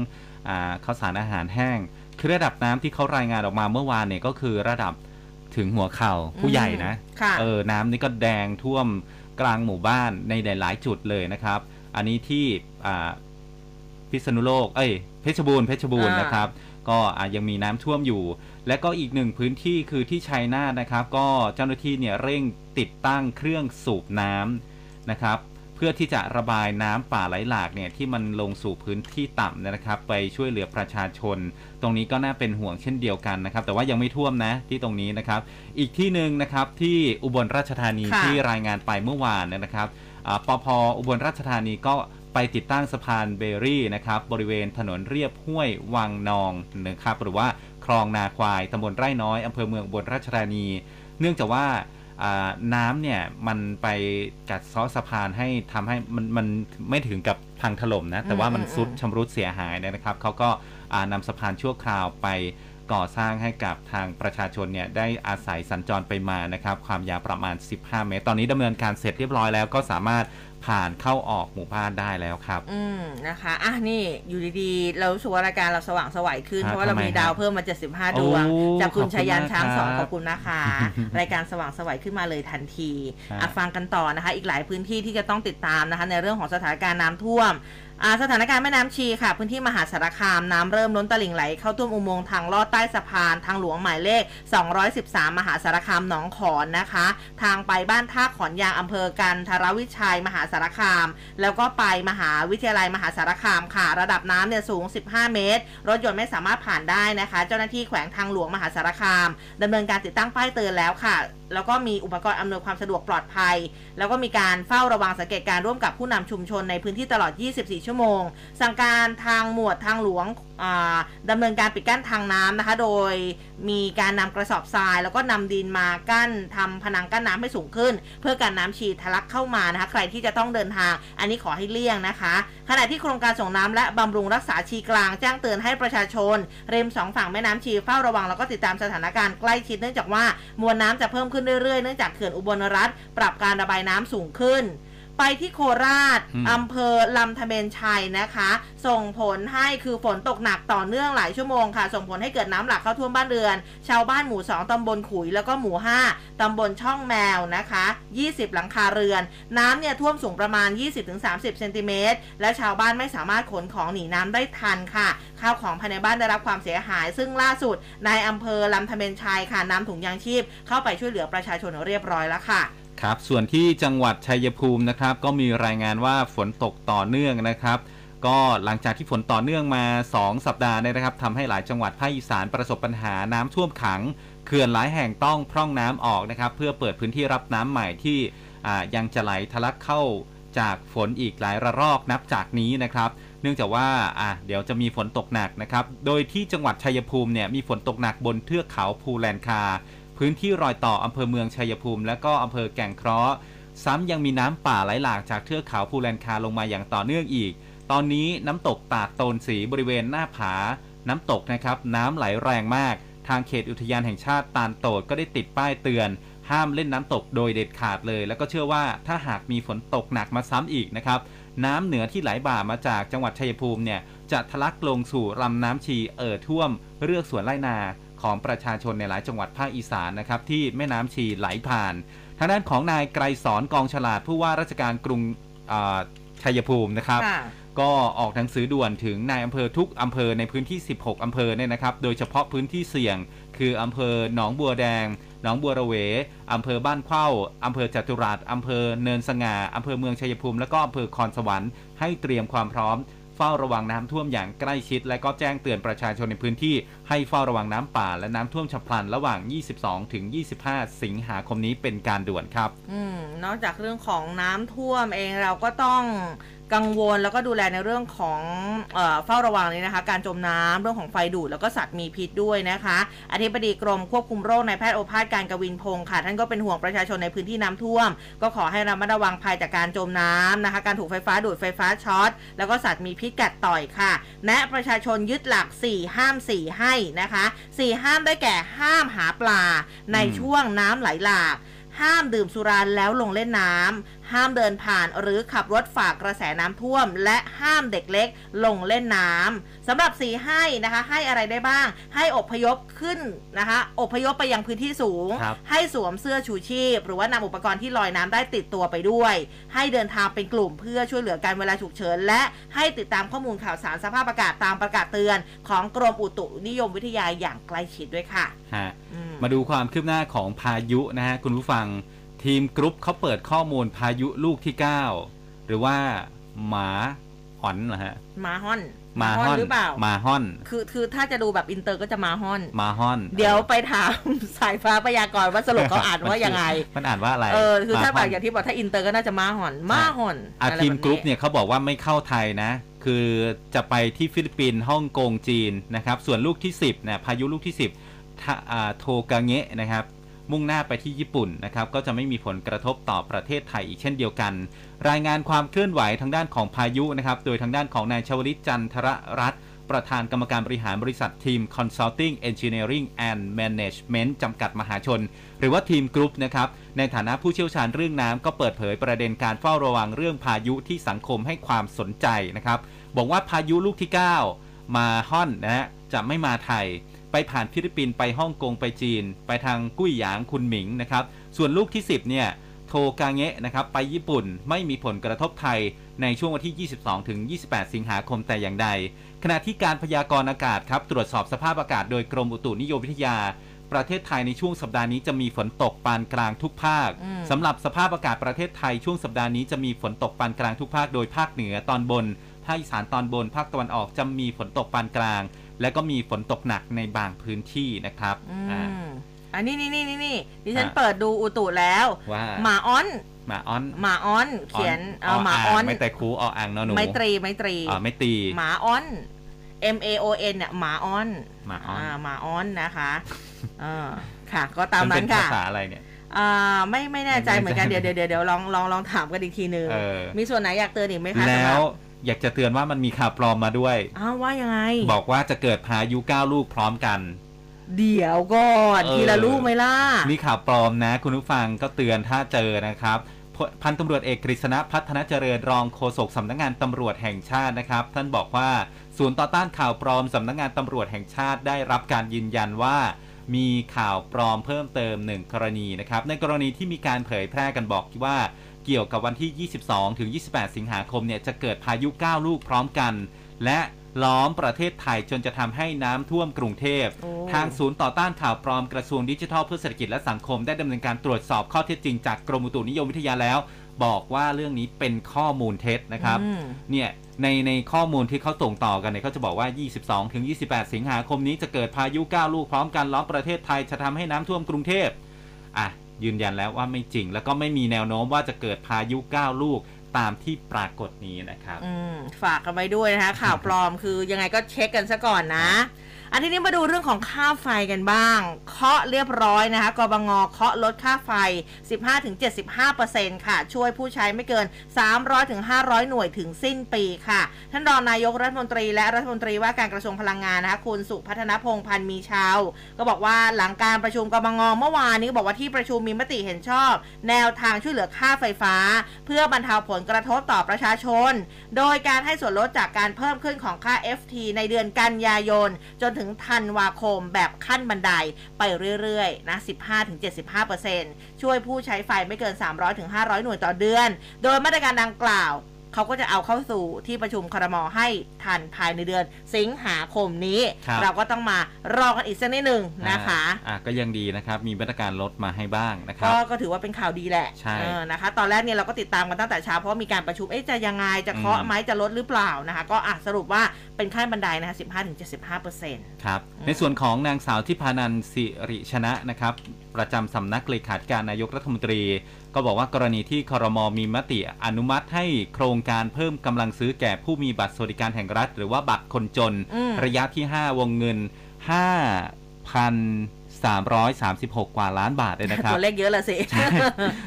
อ่าข้าวสารอาหารแห้ง คือระดับน้ำที่เขารายงานออกมาเมื่อวานเนี่ยก็คือระดับถึงหัวเข่าผู้ใหญ่นะค่ะเออน้ำนี่ก็แดงท่วมกลางหมู่บ้านในหลาย ๆ จุดเลยนะครับ อันนี้ที่อ่าพิษณุโลก เอ้ยเพชรบูรณ์เพชรบูรณ์อ่านนะครับ ก็อะยังมีน้ำท่วมอยู่ และก็อีกหนึ่งพื้นที่คือที่ชัยนาทนะครับ ก็เจ้าหน้าที่เนี่ยเร่งติดตั้งเครื่องสูบน้ำนะครับ เพื่อที่จะระบายน้ำป่าไหลหลากเนี่ยที่มันลงสู่พื้นที่ต่ำนะครับ ไปช่วยเหลือประชาชน ตรงนี้ก็น่าเป็นห่วงเช่นเดียวกันนะครับ แต่ว่ายังไม่ท่วมนะที่ตรงนี้นะครับ อีกที่หนึ่งนะครับที่อุบลราชธานีค่ะที่รายงานไปเมื่อวานเนยนะครับอ่าปพอุบลราชธานีก็ ไปติดตั้งสะพานเบรี่นะครับบริเวณถนนเรียบห้วยวังนองนะครับหรือว่าคลองนาควายตำบลไร่น้อยอำเภอเมืองอุบลราชธานี เนื่องจากว่าอ่าน้ำเนี่ยมันไปกัดเซาะสะพานให้ทำให้มันมันไม่ถึงกับพังถล่มนะ แต่ว่ามันอืมซุดชำรุดเสียหายนะครับเขาก็อ่านำสะพานชั่วคราวไปก่อสร้างให้กับทางประชาชนเนี่ยได้อาศัยสัญจรไปมานะครับ ความยาวประมาณ 15 เมตร ตอนนี้ดำเนินการเสร็จเรียบร้อยแล้วก็สามารถ ผ่านเข้าออกหมู่บ้านได้แล้วครับ อืมนะคะอะนี่อยู่ดีๆ เรารู้สึกว่ารายการเราสว่างสวัยขึ้นครับเพราะว่าเราทำไมมีดาวครับเพิ่มมา 75 ดวงโอ้จากคุณขอบคุณชัยยันมากช้างสองครับขอบคุณนะคะ รายการสว่างสวัยขึ้นมาเลยทันทีครับอะฟังกันต่อนะคะ อีกหลายพื้นที่ที่จะต้องติดตามนะคะ ในเรื่องของสถานการณ์น้ำท่วมอ่า สถานการณ์แม่น้ำชีค่ะ พื้นที่มหาสารคามน้ำเริ่มล้นตลิ่งไหลเข้าท่วมอุโมงค์ทางลอดใต้สะพานทางหลวงหมายเลข 213 มหาสารคามหนองขอนนะคะ ทางไปบ้านท่าขอนยางอำเภอกันทรวิชัยมหาสารคาม แล้วก็ไปมหาวิทยาลัยมหาสารคามค่ะ ระดับน้ำเนี่ยสูง 15 เมตร รถยนต์ไม่สามารถผ่านได้นะคะ เจ้าหน้าที่แขวงทางหลวงมหาสารคามดำเนินการติดตั้งป้ายเตือนแล้วค่ะ แล้วก็มีอุปกรณ์อำนวยความสะดวกปลอดภัย แล้วก็มีการเฝ้าระวังสังเกตการร่วมกับผู้นำชุมชนในพื้นที่ตลอด 24 ชั่วโมง สั่งการทางหมวดทางหลวง อ่าดำเนินการปิดกั้นทางน้ำนะคะ โดยมีการนำกระสอบทราย แล้วก็นำดินมากั้นทำผนังกั้นน้ำให้สูงขึ้น เพื่อการน้ำฉีดทะลักเข้ามานะคะ ใครที่จะต้องเดินทาง อันนี้ขอให้เลี่ยงนะคะ ขณะที่โครงการส่งน้ำและบำรุงรักษาชีกลางแจ้งเตือนให้ประชาชนริมสองฝั่งแม่น้ำชีเฝ้าระวังแล้วก็ติดตามสถานการณ์ใกล้ชิดเนื่องจากว่ามวลน้ำจะเพิ่มขึ้นเรื่อยๆเนื่องจากเขื่อนอุบลรัฐปรับการระบายน้ำสูงขึ้น ไปที่โคราชอืมอำเภอลำธเมนชัยนะคะ ส่งผลให้คือฝนตกหนักต่อเนื่องหลายชั่วโมงค่ะ ส่งผลให้เกิดน้ำหลากเข้าท่วมบ้านเรือน ชาวบ้านหมู่ 2ตำบลขุยแล้วก็หมู่ 5ตำบลช่องแมวนะคะ 20 หลังคาเรือน น้ำเนี่ยท่วมสูงประมาณ 20-30เซนติเมตรและชาวบ้านไม่สามารถขนของหนีน้ำได้ทันค่ะ ข้าวของภายในบ้านได้รับความเสียหาย ซึ่งล่าสุดนายอำเภอลำธเมนชัยค่ะนำถุงยางชีพ เข้าไปช่วยเหลือประชาชนเรียบร้อยแล้วค่ะ ครับส่วนที่จังหวัดชัยภูมินะครับ ก็มีรายงานว่าฝนตกต่อเนื่องนะครับ ก็หลังจากที่ฝนต่อเนื่องมา 2 สัปดาห์เนี่ยนะครับทำให้หลายจังหวัดภาคอีสานประสบปัญหาน้ำท่วมขังเขื่อนหลายแห่งต้องพร่องน้ำออกนะครับ เพื่อเปิดพื้นที่รับน้ำใหม่ที่ยังจะไหลทะลักเข้าจากฝนอีกหลายระลอกนับจากนี้นะครับ เนื่องจากว่าอะเดี๋ยวจะมีฝนตกหนักนะครับ โดยที่จังหวัดชัยภูมิเนี่ยมีฝนตกหนักบนเทือกเขาภูแลนคา พื้นที่รอยต่ออำเภอเมืองชัยภูมิ และก็อำเภอแก่งเคราะห์ซ้ำยังมีน้ำป่าไหลหลากจากเทือกเขาภูแลนคาลงมาอย่างต่อเนื่องอีก ตอนนี้น้ำตกตาดโตนสีบริเวณหน้าผา น้ำตกนะครับน้ำไหลแรงมาก ทางเขตอุทยานแห่งชาติตาลโตดก็ได้ติดป้ายเตือน ห้ามเล่นน้ำตกโดยเด็ดขาดเลย แล้วก็เชื่อว่าถ้าหากมีฝนตกหนักมาซ้ำอีกนะครับน้ำเหนือที่ไหลบ่ามาจากจังหวัดชัยภูมิเนี่ยจะทะลักลงสู่ลำน้ำชีเอ่อท่วมเรือกสวนไร่นา ของประชาชนในหลายจังหวัดภาคอีสานนะครับที่แม่น้ำชีไหลผ่าน ทางด้านของนายไกรสอนกองฉลาดผู้ว่าราชการกรุงอ่าชัยภูมินะครับค่ะก็ออกหนังสือด่วนถึงนายอำเภอทุกอำเภอในพื้นที่ 16 อำเภอเนี่ยนะครับ โดยเฉพาะพื้นที่เสี่ยง คืออำเภอหนองบัวแดง หนองบัวระเว อำเภอบ้านเข้าอำเภอจตุรัสอำเภอเนินสง่าอำเภอเมืองชัยภูมิ และก็อำเภอคอนสวรรค์ให้เตรียมความพร้อมเฝ้าระวังน้ำท่วมอย่างใกล้ชิด และก็แจ้งเตือนประชาชนในพื้นที่ให้เฝ้าระวังน้ำป่า และน้ำท่วมฉับพลันระหว่าง 22 ถึง 25 สิงหาคมนี้เป็นการด่วนครับ อืมนอกจากเรื่องของน้ำท่วมเองเราก็ต้อง กังวลแล้วก็ดูแลในเรื่องของเออเฝ้าระวังนี้นะคะ การจมน้ำเรื่องของไฟดูดแล้วก็สัตว์มีพิษด้วยนะคะอธิบดีกรมควบคุมโรคนายแพทย์โอภาสการกวินพงศ์ค่ะ ท่านก็เป็นห่วงประชาชนในพื้นที่น้ำท่วม ก็ขอให้ระมัดระวังภัยจากการจมน้ำนะคะ การถูกไฟฟ้าดูดไฟฟ้าช็อตแล้วก็สัตว์มีพิษกัดต่อยค่ะแนะประชาชนยึดหลัก 4 ห้าม 4 ให้นะคะ4ห้ามได้แก่ห้ามหาปลาในอืมช่วงน้ำไหลหลากห้ามดื่มสุราแล้วลงเล่นน้ำ ห้ามเดินผ่านหรือขับรถฝากกระแสน้ำท่วม และห้ามเด็กเล็กลงเล่นน้ำสำหรับสีให้นะคะให้อะไรได้บ้าง ให้อพยพขึ้นนะคะอพยพไปยังพื้นที่สูงครับให้สวมเสื้อชูชีพ หรือว่านำอุปกรณ์ที่ลอยน้ำได้ติดตัวไปด้วย ให้เดินทางเป็นกลุ่มเพื่อช่วยเหลือการเวลาฉุกเฉิน และให้ติดตามข้อมูลข่าวสารสภาพอากาศตามประกาศเตือน ของกรมอุตุนิยมวิทยาอย่างใกล้ชิดด้วยค่ะฮะอืมมาดูความคืบหน้าของพายุนะฮะคุณผู้ฟัง ทีมกรุ๊ปเขาเปิดข้อมูลพายุลูกที่ 9 หรือว่าหมาหอนเหรอฮะมาฮอนมาฮอนหรือเปล่ามาฮอน คือคือถ้าจะดูแบบอินเตอร์ก็จะมาฮอนมาฮอน เดี๋ยวไปถามสายฟ้าพยากรณ์ว่าสรุปเขาอ่านว่ายังไง มันอ่านว่าอะไรเออคือถ้าแบบมฮนอย่างที่บอกถ้าอินเตอร์ก็น่าจะมาฮอนมาฮอนอะอะไรทีมแบบกรุ๊ปเนี่ยเขาบอกว่าไม่เข้าไทยนะ คือจะไปที่ฟิลิปปินส์ฮ่องกงจีนนะครับ ส่วนลูกที่ 10เนี่ยพายุลูกที่ 10ทะอ่าโทกาเงะนะครับ มุ่งหน้าไปที่ญี่ปุ่นนะครับก็จะไม่มีผลกระทบต่อประเทศไทยอีกเช่นเดียวกัน รายงานความเคลื่อนไหวทางด้านของพายุนะครับโดยทางด้านของนายชวลิตจันทรรัตน์ประธานกรรมการบริหารบริษัททีม Consulting Engineering and Management จำกัดมหาชน หรือว่าทีมกรุ๊ปนะครับ ในฐานะผู้เชี่ยวชาญเรื่องน้ำก็เปิดเผยประเด็นการเฝ้าระวังเรื่องพายุที่สังคมให้ความสนใจนะครับ บอกว่าพายุลูกที่ 9 มาฮอนนะฮะจะไม่มาไทย ไปผ่านฟิลิปปินส์ไปฮ่องกงไปจีน ไปทางกุ้ยหยางคุนหมิงนะครับส่วนลูกที่ 10เนี่ยโทกาเงะนะครับไปญี่ปุ่นไม่มีผลกระทบไทยในช่วงวันที่ 22 ถึง 28 สิงหาคมแต่อย่างใด ขณะที่การพยากรณ์อากาศครับตรวจสอบสภาพอากาศโดยกรมอุตุนิยมวิทยา ประเทศไทยในช่วงสัปดาห์นี้จะมีฝนตกปานกลางทุกภาคอืมสำหรับสภาพอากาศประเทศไทยช่วงสัปดาห์นี้จะมีฝนตกปานกลางทุกภาคโดยภาคเหนือตอนบนภาคอีสานตอนบนภาคตะวันออกจะมีฝนตกปานกลาง และก็มีฝนตกหนักในบางพื้นที่นะครับอือ่ามอันนี้นี่นี่นี่นี่ดิฉันอะเปิดดูอุตุแล้วว่าหมาอ้อนหมาอ้อนหมาอ้อนเขียนเอาหมาอ้อนไม่แต่คูออ่างนอหนูไมตรีไมตรีอ่าไม่ตีหมาอ้อน M A O N เนี่ยหมาอ้อนหมาอ้อนหมาอ้อนนะคะเออค่ะ ก็ตามนั้นเป็ค่ะภาษาอะไรเนี่ยอ่าไม่ไม่แน่ใจไม่แน่ใจเหมือนกันเดี๋ยวเดี๋ยวเดี๋ยวเดี๋ยวลองลองลองถามกันอีกทีนึงเออมีส่วนไหนอยากเตือนอีกไหมคะแล้วสำหรับ อยากจะเตือนว่ามันมีข่าวปลอมมาด้วย อ้าวว่ายังไง บอกว่าจะเกิดพายุเก้าลูกพร้อมกัน เดี๋ยวก่อนเออ ทีละลูกไหมล่ะนี่ข่าวปลอมนะ คุณผู้ฟังก็เตือนถ้าเจอนะครับพพันตำรวจเอกกฤษณะพัฒนเจริญรองโฆษกสำนักงานตำรวจแห่งชาตินะครับ ท่านบอกว่าศูนย์ต่อต้านข่าวปลอมสำนักงานตำรวจแห่งชาติได้รับการยืนยันว่า มีข่าวปลอมเพิ่มเติมหนึ่งกรณีนะครับ ในกรณีที่มีการเผยแพร่กันบอกว่า เกี่ยวกับวันที่ 22 ถึง 28 สิงหาคมเนี่ยจะเกิดพายุ 9 ลูกพร้อมกัน และล้อมประเทศไทยจนจะทำให้น้ำท่วมกรุงเทพโอ้ทางศูนย์ต่อต้านข่าวปลอมกระทรวงดิจิทัลเพื่อเศรษฐกิจและสังคมได้ดำเนินการตรวจสอบข้อเท็จจริงจากกรมอุตุนิยมวิทยาแล้ว บอกว่าเรื่องนี้เป็นข้อมูลเท็จนะครับอืมเนี่ยในในข้อมูลที่เขาส่งต่อกันเนี่ยเขาจะบอกว่า 22 ถึง 28 สิงหาคมนี้จะเกิดพายุ 9 ลูกพร้อมกันล้อมประเทศไทยจะทำให้น้ำท่วมกรุงเทพ อะ ยืนยันแล้วว่าไม่จริง แล้วก็ไม่มีแนวโน้มว่าจะเกิดพายุ 9 ลูกตามที่ปรากฏนี้นะครับ อืม ฝากกันไว้ด้วยนะคะ ข่าวปลอมคือยังไงก็เช็คกันซะก่อนนะ อันทีนี้มาดูเรื่องของค่าไฟกันบ้าง เคาะเรียบร้อยนะคะ กบงเคาะลดค่าไฟ 15-75%ค่ะ ช่วยผู้ใช้ไม่เกิน 300-500 หน่วยถึงสิ้นปีค่ะ ท่านรองนายกรัฐมนตรีและรัฐมนตรีว่าการกระทรวงพลังงานนะคะ คุณสุพัฒนพงษ์พันธ์มีชาว ก็บอกว่าหลังการประชุมกบงเมื่อวานนี้บอกว่าที่ประชุมมีมติเห็นชอบ แนวทางช่วยเหลือค่าไฟฟ้า เพื่อบรรเทาผลกระทบต่อประชาชน โดยการให้ส่วนลดจากการเพิ่มขึ้นของค่า FT ในเดือนกันยายนจนถึงึงธันวาคมแบบขั้นบันไดไปเรื่อยๆนะ 15-75%ช่วยผู้ใช้ไฟไม่เกิน 300-500 หน่วยต่อเดือน โดยมาตรการดังกล่าว เขาก็จะเอาเข้าสู่ที่ประชุมครมให้ทันภายในเดือนสิงหาคมนี้ ครับ เราก็ต้องมารอกันอีกสักนิดหนึ่งนะคะ อ่าอ่าก็ยังดีนะครับ มีมาตรการลดมาให้บ้างนะครับ ก็ก็ถือว่าเป็นข่าวดีแหละใช่เออนะคะ ตอนแรกเนี่ยเราก็ติดตามกันตั้งแต่เช้าเพราะว่ามีการประชุม เอ๊ะจะยังไง จะเคาะอืม ไหมจะลดหรือเปล่านะคะ ก็อะสรุปว่าเป็นขั้นบันไดนะคะ15-75เปอร์เซ็นต์ ครับในส่วนของนางสาวทิพานันท์สิริชนะนะครับประจำสำนักเลขาธิการนายกรัฐมนตรี ก็บอกว่ากรณีที่ครมมีมติอนุมัติให้โครงการเพิ่มกำลังซื้อแก่ผู้มีบัตรสวัสดิการแห่งรัฐ หรือว่าบัตรคนจนอืมระยะที่ 5 วงเงิน5,336 กว่าล้านบาทเลยนะครับ ตัวเลขเยอะละสิ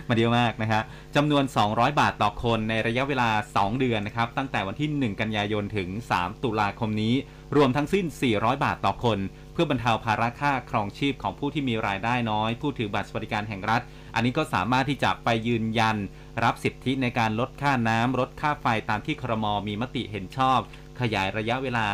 มาเดียวมากนะฮะจำนวน 200 บาทต่อคนในระยะเวลา 2 เดือนนะครับ ตั้งแต่วันที่ 1 กันยายนถึง 3 ตุลาคมนี้ รวมทั้งสิ้น 400 บาทต่อคน เพื่อบรรเทาภาระค่าครองชีพของผู้ที่มีรายได้น้อย ผู้ถือบัตรสวัสดิการแห่งรัฐ อันนี้ก็สามารถที่จะไปยืนยัน รับสิทธิในการลดค่าน้ำลดค่าไฟตามที่ครมมีมติเห็นชอบ ขยายระยะเวลา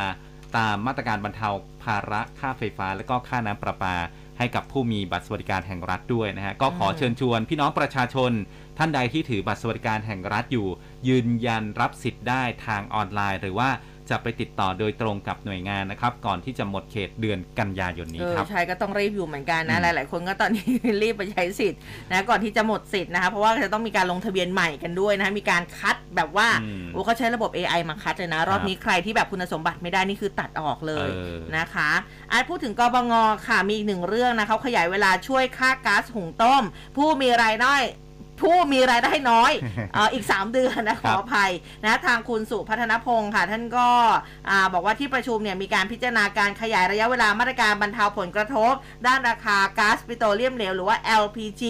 ตามมาตรการบรรเทาภาระค่าไฟฟ้า และก็ค่าน้ำประปา ให้กับผู้มีบัตรสวัสดิการแห่งรัฐด้วยนะฮะก็ขอเชิญชวนพี่น้องประชาชน ท่านใดที่ถือบัตรสวัสดิการแห่งรัฐอยู่ ยืนยันรับสิทธิ์ได้ทางออนไลน์ หรือว่า จะไปติดต่อโดยตรงกับหน่วยงานนะครับ ก่อนที่จะหมดเขตเดือนกันยายนนี้เออครับใช่ก็ต้องรีบอยู่เหมือนกันนะอืหมลาย ๆ คนก็ตอนนี้รีบไปใช้สิทธิ์นะก่อนที่จะหมดสิทธิ์นะคะเพราะว่าจะต้องมีการลงทะเบียนใหม่กันด้วยนะคะมีการคัดแบบว่าอืมโอ้เขาใช้ระบบ AI มาคัดเลยนะ รอบนี้ใครที่แบบคุณสมบัติไม่ได้นี่คือตัดออกเลยเออนะคะอะพูดถึงกบงค่ะมีอีกหนึ่งเรื่องนะเขาขยายเวลาช่วยค่าก๊าซหุงต้ม ผู้มีรายได้ ผู้มีรายได้น้อยเอ่ออีก 3 เดือนนะขครัอบอภัยนะทางคุณสุพัฒนพงศ์ค่ะ ท่านก็อ่าบอกว่าที่ประชุมเนี่ยมีการพิจารณาการขยายระยะเวลามาตรการบรรเทาผลกระทบ ด้านราคาก๊าซปิโตรเลียมเหลวหรือว่า LPG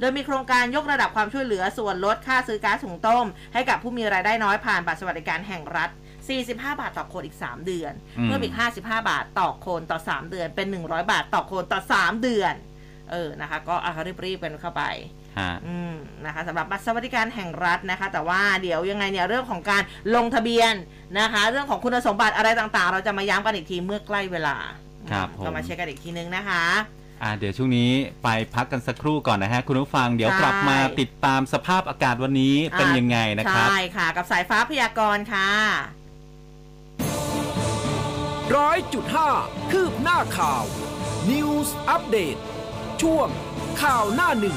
โดยมีโครงการยกระดับความช่วยเหลือส่วนลดค่าซื้อก๊าซหุงต้ม ให้กับผู้มีรายได้น้อยผ่านบัตรสวัสดิการแห่งรัฐ45 บาทต่อคนอีก 3 เดือนอืมเพิ่มอีก 55 บาทต่อคนต่อ 3 เดือนเป็น 100 บาทต่อคนต่อ 3 เดือน เออนะคะ ก็อะรีบๆกันเข้าไปฮะ อืมนะคะสำหรับบัตรสวัสดิการแห่งรัฐนะคะ แต่ว่าเดี๋ยวยังไงเนี่ยเรื่องของการลงทะเบียนนะคะ เรื่องของคุณสมบัติอะไรต่างๆ เราจะมาย้ำกันอีกทีเมื่อใกล้เวลาครับอืมผมก็มาเช็คกันอีกทีนึงนะคะอ่าเดี๋ยวช่วงนี้ไปพักกันสักครู่ก่อนนะฮะ คุณผู้ฟังเดี๋ยวใช่กลับมาติดตามสภาพอากาศวันนี้เป็นอะยังไงนะครับ ใช่ค่ะ กับสายฟ้าพยากรณ์ค่ะร้อยจุดห้าคืบหน้าข่าว News อัปเดตช่วงข่าวหน้าหนึ่ง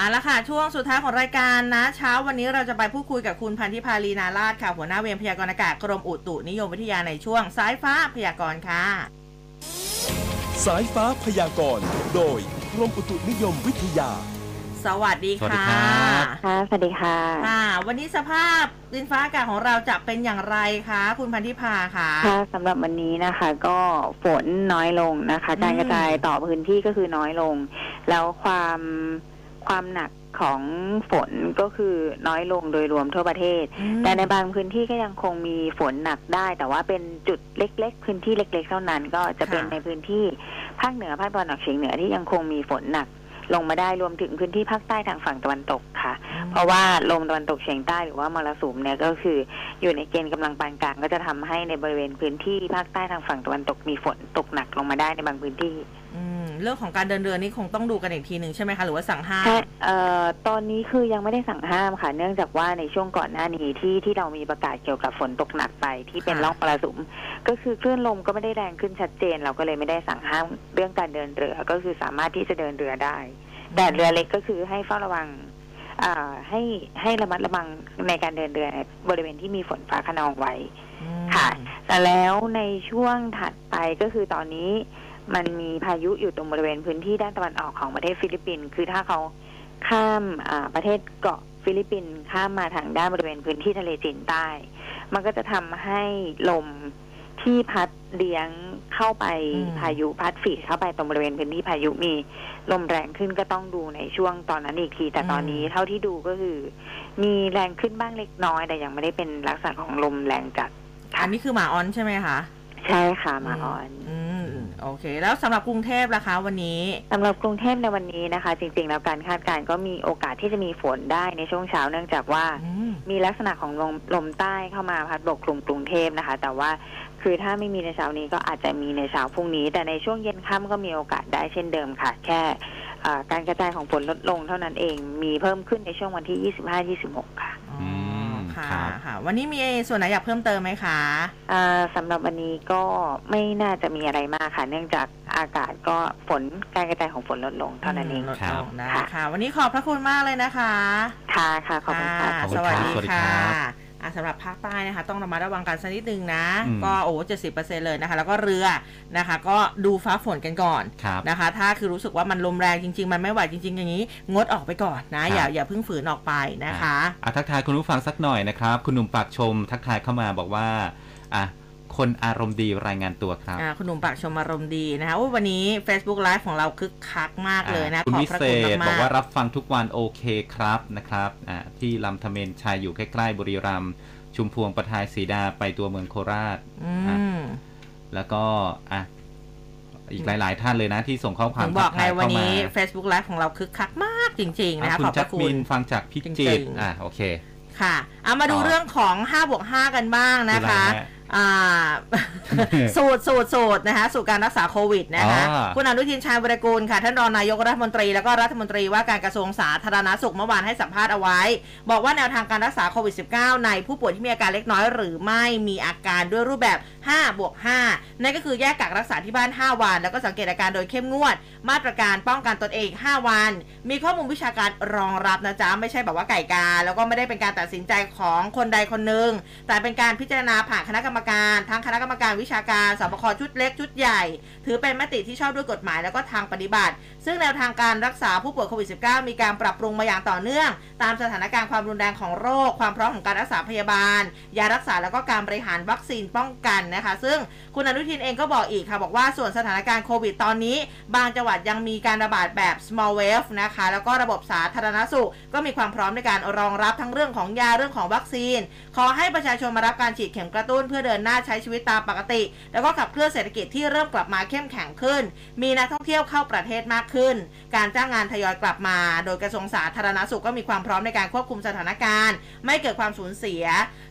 เอาละค่ะ ช่วงสุดท้ายของรายการนะ เช้าวันนี้เราจะไปพูดคุยกับคุณพันธิพาลีนาราชค่ะ หัวหน้าเวรพยากรณ์อากาศกรมอุตุนิยมวิทยาในช่วงสายฟ้าพยากรณ์ค่ะ สายฟ้าพยากรณ์โดยกรมอุตุนิยมวิทยา สวัสดีสวัสดีค่ะครับ ค่ะ สวัสดีค่ะ ค่ะ วันนี้สภาพดินฟ้าอากาศของเราจะเป็นอย่างไรคะ คุณพันธิพาคะค่ะสำหรับวันนี้นะคะ ก็ฝนน้อยลงนะคะอืมการกระจายต่อพื้นที่ก็คือน้อยลง แล้วความ ความหนักของฝนก็คือน้อยลงโดยรวมทั่วประเทศอืมแต่ในบางพื้นที่ก็ยังคงมีฝนหนักได้ แต่ว่าเป็นจุดเล็ก ๆ พื้นที่เล็ก ๆ เท่านั้น ก็จะเป็นค่ะในพื้นที่ภาคเหนือภาคตะวันออกเฉียงเหนือที่ยังคงมีฝนหนักลงมาได้รวมถึงพื้นที่ภาคใต้ทางฝั่งตะวันตกค่ะ เพราะว่าลมตะวันตกเฉียงใต้หรือว่ามรสุมเนี่ยก็คืออยู่ในเกณฑ์กำลังปานกลางก็จะทำให้ในบริเวณพื้นที่ภาคใต้ทางฝั่งตะวันตกมีฝนตกหนักลงมาได้ในบางพื้นที่อืม เรื่องของการเดินเรือนี่คงต้องดูกันอีกทีหนึ่งใช่ไหมคะ หรือว่าสั่งห้ามแค่เอ่อตอนนี้คือยังไม่ได้สั่งห้ามค่ะ เนื่องจากว่าในช่วงก่อนหน้านี้ที่ที่เรามีประกาศเกี่ยวกับฝนตกหนักไปที่เป็นค่ะร่องมรสุม ก็คือคลื่นลมก็ไม่ได้แรงขึ้นชัดเจน เราก็เลยไม่ได้สั่งห้ามเรื่องการเดินเรือก็คือสามารถที่จะเดินเรือได้ แต่เรือเล็กก็คือให้เฝ้าระวังอ่าให้ให้ระมัดระวังในการเดินเรือในบริเวณที่มีฝนฟ้าขนองไว้อืมค่ะ แต่แล้วในช่วงถัดไปก็คือตอนนี้ มันมีพายุอยู่ตรงบริเวณพื้นที่ด้านตะวันออกของประเทศฟิลิปปินส์คือถ้าเขาข้ามอ่าประเทศเกาะฟิลิปปินส์ข้ามมาทางด้านบริเวณพื้นที่ทะเลจีนใต้ มันก็จะทำให้ลมที่พัดเลี้ยงเข้าไปอืมพายุพัดฝีดเข้าไปตรงบริเวณพื้นที่พายุมีลมแรงขึ้นก็ต้องดูในช่วงตอนนั้นอีกที แต่ตอนนี้เท่าที่ดูก็คือ มีแรงขึ้นบ้างเล็กน้อยแต่ยังไม่ได้เป็นลักษณะของลมแรงจัดอันนี้คือหมาออนใช่ไหมคะ ใช่ค่ะมาออนอืมโอเค แล้วสำหรับกรุงเทพล่ะคะวันนี้สำหรับกรุงเทพในวันนี้นะคะ จริง ๆ แล้วการคาดการณ์ก็มีโอกาสที่จะมีฝนได้ในช่วงเช้าเนื่องจากว่าอืมมีลักษณะของลมลมใต้เข้ามาพัดปกคลุมกรุงเทพนะคะ แต่ว่าคือถ้าไม่มีในเช้านี้ก็อาจจะมีในเช้าพรุ่งนี้ แต่ในช่วงเย็นค่ำก็มีโอกาสได้เช่นเดิมค่ะ แค่อ่าการกระจายของฝนลดลงเท่านั้นเองมีเพิ่มขึ้นในช่วงวันที่ 25-26 ค่ะอ๋อม ค่ะครับค่ะ วันนี้มีส่วนไหนอยากเพิ่มเติมไหมคะอ่าสำหรับวันนี้ก็ไม่น่าจะมีอะไรมากค่ะ เนื่องจากอากาศก็ฝนการกระจายของฝนลดลงเท่านั้นเอง ลดครัลบงได้ค่ะค่ะ วันนี้ขอบพระคุณมากเลยนะคะ ค่ะค่ะขอบคุณค่ะ ขอบคุณสครับวัสดีสวัสดีค่ะครับ อะสำหรับภาคใต้นะคะ ต้องระมัดระวังกันสักนิดนึงนะ อืมก็โอ้เจ็ดสิบเปอร์เซ็นเลยนะคะ แล้วก็เรือนะคะ ก็ดูฟ้าฝนกันก่อนครับนะคะ ถ้าคือรู้สึกว่ามันลมแรงจริง ๆ มันไม่ไหวจริง ๆ อย่างนี้ งดออกไปก่อนนะ อย่าครับ อย่าเพิ่งฝืนออกไปนะคะ อะทักทายคุณผู้ฟังสักหน่อยนะครับ คุณหนุ่มปากชมทักทายเข้ามาบอกว่าอะ คนอารมณ์ดีรายงานตัวครับ อ่าคุณหนุ่มปากชมอารมณ์ดีนะคะโอ้วันนี้ Facebook Live ของเราคึกคักมากเลยนะอะคุณขอบวิพระเศคุณษมากๆ บอกว่ารับฟังทุกวันโอเคครับนะครับอะที่ลำธเมนชัยอยู่ใกล้ๆบุรีรัมย์ชุมพวงประทายศรีดาไปตัวเมืองโคราช อือะมแล้วก็อะอีกหลาย ๆ ท่านเลยนะ ที่ส่งข้อควาถึมงบอกทัไงทายวันเข้ามานี้ Facebook Live ของเราคึกคักมากจริงๆนะคะอะคุขณอบพจัระดคุมิณ นฟังจากพิจริจิตงรๆอะโอเค ค่ะ เอามาดูต่อ เรื่องของ5บวก5กันบ้างนะคะคืออะไรฮะอ่า สูตรสูตรสูตรนะคะสู่การรักษาโควิดนะคะอ่าคุณอนุทินชาญวรกูลค่ะท่านรองนายกรัฐมนตรีแล้วก็รัฐมนตรีว่าการกระทรวงสาธารณสุขเมื่อวานให้สัมภาษณ์เอาไว้ บอกว่าแนวทางการรักษาโควิด -19 ในผู้ป่วยที่มีอาการเล็กน้อยหรือไม่มีอาการด้วยรูปแบบ5บวก5นั่นก็คือแยกกักรักษาที่บ้าน 5 วัน แล้วก็สังเกตอาการโดยเข้มงวด มาตรการป้องกันตนเอง 5 วัน มีข้อมูลวิชาการรองรับนะจ๊ะไม่ใช่แบบว่าไก่กา แล้วก็ไม่ได้เป็นการตัดสินใจของคนใดคนหนึ่งแต่เป็นการพิจารณาผ่านคณะกรรมการทั้งคณะกรรมการวิชาการสบคชุดเล็กชุดใหญ่ ถือเป็นมติที่ชอบด้วยกฎหมายแล้วก็ทางปฏิบัติ ซึ่งแนวทางการรักษาผู้ป่วยโควิด -19 มีการปรับปรุงมาอย่างต่อเนื่อง ตามสถานการณ์ความรุนแรงของโรค ความพร้อมของการรักษาพยาบาล ยารักษาแล้วก็การบริหารวัคซีนป้องกันนะคะ ซึ่งคุณอนุทินเองก็บอกอีกค่ะบอกว่าส่วนสถานการณ์โควิดตอนนี้ บางจังหวัดยังมีการระบาดแบบ small wave นะคะแล้วก็ระบบสาธารณสุข ก็มีความพร้อมในการรองรับทั้งเรื่องของยาเรื่องของวัคซีน ขอให้ประชาชนมารับการฉีดเข็มกระตุ้นเพื่อเดินหน้าใช้ชีวิตตามปกติ แล้วก็ขับเคลื่อนเศรษฐกิจที่เริ่มกลับมาเข้มแข็งขึ้น มีนักท่องเที่ยวเข้าประเทศมากขึ้น การจ้างงานทยอยกลับมา โดยกระทรวงสาธารณสุขก็มีความพร้อมในการควบคุมสถานการณ์ ไม่เกิดความสูญเสีย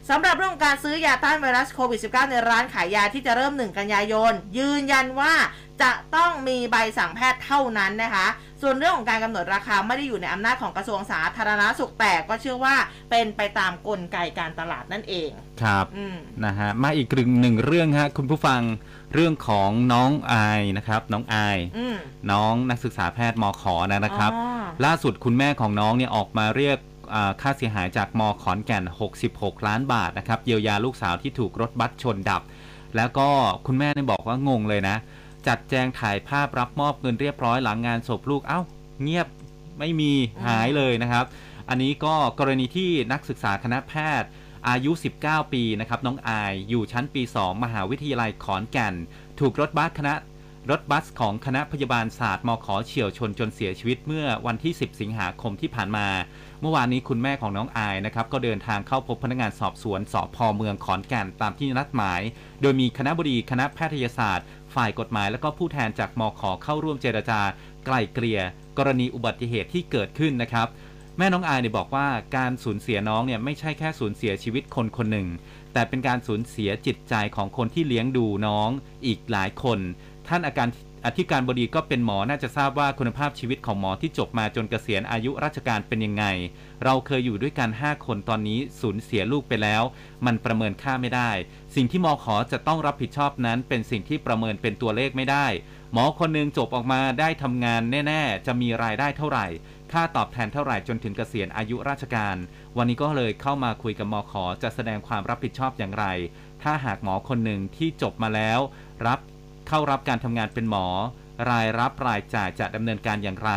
สำหรับเรื่องของการซื้อยาต้านไวรัสโควิด -19 ในร้านขายยาที่จะเริ่ม 1 กันยายน ยืนยันว่า จะต้องมีใบสั่งแพทย์เท่านั้นนะคะ ส่วนเรื่องของการกำหนดราคาไม่ได้อยู่ในอำนาจของกระทรวงสาธารณสุขแต่ก็เชื่อว่าเป็นไปตามกลไกการตลาดนั่นเอง ครับอืมนะฮะมาอีกหนึ่งเรื่องฮะคุณผู้ฟังเรื่องของน้องอายนะครับน้องอายอืมน้องนักศึกษาแพทย์มขอนะครับอ๋อล่าสุดคุณแม่ของน้องเนี่ยออกมาเรียกอ่าค่าเสียหายจากมขอนแก่น 66 ล้านบาทนะครับเยียวยาลูกสาวที่ถูกรถบัสชนดับ แล้วก็คุณแม่เนี่ยบอกว่างงเลยนะ จัดแจงถ่ายภาพรับมอบเงินเรียบร้อยหลังงานศพลูกเอ้า เงียบไม่มีหายเลยนะครับ อันนี้ก็กรณีที่นักศึกษาคณะแพทย์อายุ 19 ปีนะครับน้องอายอยู่ชั้นปี 2 มหาวิทยาลัยขอนแก่น ถูกรถบัสคณะรถบัสของคณะพยาบาลศาสตร์มขเฉียวชนจนเสียชีวิตเมื่อวันที่ 10 สิงหาคมที่ผ่านมา เมื่อวานนี้คุณแม่ของน้องอายนะครับ ก็เดินทางเข้าพบพนักงานสอบสวนสพเมืองขอนแก่นตามที่นัดหมาย โดยมีคณะบดีคณะแพทยศาสตร์ ฝ่ายกฎหมายและก็ผู้แทนจากมขเข้าร่วมเจรจา ไกล่เกลี่ยกรณีอุบัติเหตุที่เกิดขึ้นนะครับ แม่น้องอายเนี่ยบอกว่าการสูญเสียน้องเนี่ยไม่ใช่แค่สูญเสียชีวิตคนคนหนึ่ง แต่เป็นการสูญเสียจิตใจของคนที่เลี้ยงดูน้องอีกหลายคน ท่านอาการ อธิการบดีก็เป็นหมอน่าจะทราบว่าคุณภาพชีวิตของหมอที่จบมาจนเกษียณอายุราชการเป็นยังไง เราเคยอยู่ด้วยกัน 5 คนตอนนี้สูญเสียลูกไปแล้ว มันประเมินค่าไม่ได้ สิ่งที่มอขอจะต้องรับผิดชอบนั้น เป็นสิ่งที่ประเมินเป็นตัวเลขไม่ได้ หมอคนหนึงจบออกมาได้ทำงานแน่ ๆ จะมีรายได้เท่าไหร่ ค่าตอบแทนเท่าไหร่จนถึงเกษียณอายุราชการ วันนี้ก็เลยเข้ามาคุยกับมอขอจะแสดงความรับผิดชอบอย่างไร ถ้าหากหมอคนหนึ่งที่จบมาแล้ว รับ เข้ารับการทำงานเป็นหมอ รายรับรายจ่ายจะดำเนินการอย่างไร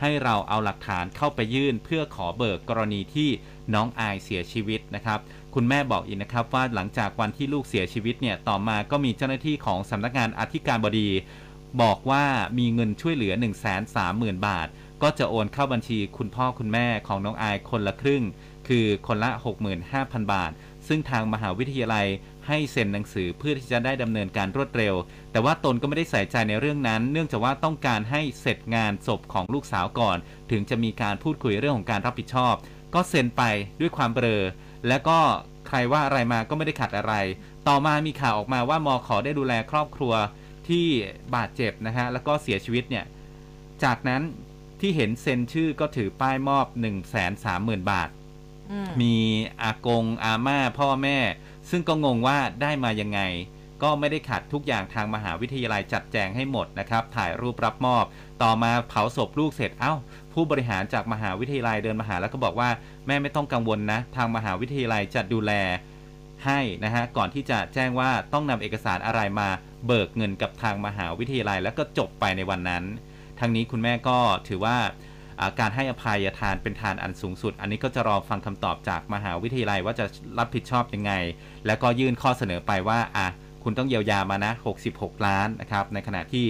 ให้เราเอาหลักฐานเข้าไปยื่น เพื่อขอเบิกกรณีที่น้องอายเสียชีวิตนะครับ คุณแม่บอกอีกนะครับว่าหลังจากวันที่ลูกเสียชีวิตเนี่ยต่อมาก็มีเจ้าหน้าที่ของสำนักงานอธิการบดี บอกว่ามีเงินช่วยเหลือ 1 3 0 0 0 0 บาท ก็จะโอนเข้าบัญชีคุณพ่อคุณแม่ของน้องอายคนละครึ่ง คือคนละ 65,000 บาท ซึ่งทางมหาวิทยาลัย ให้เซ็นหนังสือเพื่อที่จะได้ดำเนินการรวดเร็ว แต่ว่าตนก็ไม่ได้ใส่ใจในเรื่องนั้น เนื่องจากว่าต้องการให้เสร็จงานศพของลูกสาวก่อน ถึงจะมีการพูดคุยเรื่องของการรับผิดชอบ ก็เซ็นไปด้วยความเบลอและก็ใครว่าอะไรมาก็ไม่ได้ขัดอะไร ต่อมามีข่าวออกมาว่ามอขอได้ดูแลครอบครัวที่บาดเจ็บนะฮะแล้วก็เสียชีวิตเนี่ยจากนั้นที่เห็นเซ็นชื่อก็ถือป้ายมอบ 1 3 0 0 0 0 บาทอืมมีอากงอาม่าพ่อแม่ ซึ่งก็งงว่าได้มายังไง ก็ไม่ได้ขัดทุกอย่างทางมหาวิทยาลัยจัดแจงให้หมดนะครับ ถ่ายรูปรับมอบ ต่อมาเผาศพลูกเสร็จเอ้า ผู้บริหารจากมหาวิทยาลัยเดินมาหาแล้วก็บอกว่าแม่ไม่ต้องกังวลนะ ทางมหาวิทยาลัยจะดูแลให้นะฮะก่อนที่จะแจ้งว่าต้องนำเอกสารอะไรมาเบิกเงินกับทางมหาวิทยาลัย แล้วก็จบไปในวันนั้นทางนี้คุณแม่ก็ถือว่า การให้อภัยทานเป็นทานอันสูงสุด อันนี้ก็จะรอฟังคำตอบจากมหาวิทยาลัยว่าจะรับผิดชอบยังไง แล้วก็ยื่นข้อเสนอไปว่าอะ คุณต้องเยียวยามานะ 66 ล้านนะครับในขณะที่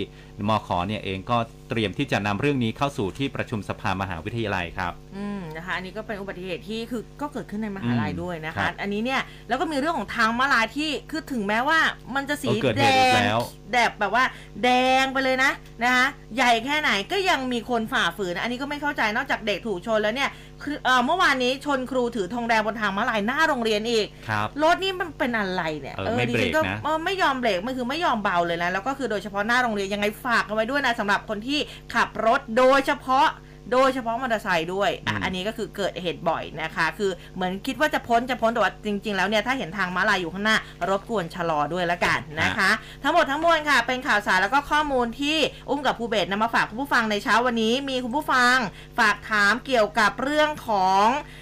มขอเนี่ยเองก็เตรียมที่จะนำเรื่องนี้เข้าสู่ที่ประชุมสภามหาวิทยาลัยครับอืมนะคะอันนี้ก็เป็นอุบัติเหตุที่คือก็เกิดขึ้นในมหาลัยอืมด้วยนะครัคะบอันนี้เนี่ยแล้วก็มีเรื่องของทางม้าลายที่คือถึงแม้ว่ามันจะสีเออเกิดแดเหตุอีกงแล้วแดบแบบว่า แดงไปเลยนะนะคะใหญ่แค่ไหนก็ยังมีคนฝ่าฝืน อันนี้ก็ไม่เข้าใจนอกจากเด็กถูกชนแล้วเนี่ย คือเอ่อเมื่อวานนี้ชนครูถือธงแดงบนทางม้าลายหน้าโรงเรียนอีก ครับ รถนี่มันเป็นอะไรเนี่ยเออไม่ดิเบรฉักก็นะ เออไม่ยอมเบรกมันคือไม่ยอมเบาเลยนะแล้วก็คือโดยเฉพาะหน้าโรงเรียนยังไงฝากเอาไว้ด้วยนะสำหรับคนที่ขับรถโดยเฉพาะ โดยเฉพาะมอเตอร์ไซค์ด้วยอะอืมอันนี้ก็คือเกิดเหตุบ่อยนะคะ คือเหมือนคิดว่าจะพ้นจะพ้นแต่ว่าจริง ๆ แล้วเนี่ยถ้าเห็นทางม้าลายอยู่ข้างหน้ารบกวนชะลอด้วยละกันนะคะ ทั้งหมดทั้งมวลค่ะ เป็นข่าวสารแล้วก็ข้อมูลที่อุ้มกับภูเบศนำมาฝากคุณผู้ฟังในเช้าวันนี้มีคุณผู้ฟัง ฝากถามเกี่ยวกับเรื่องของอ่า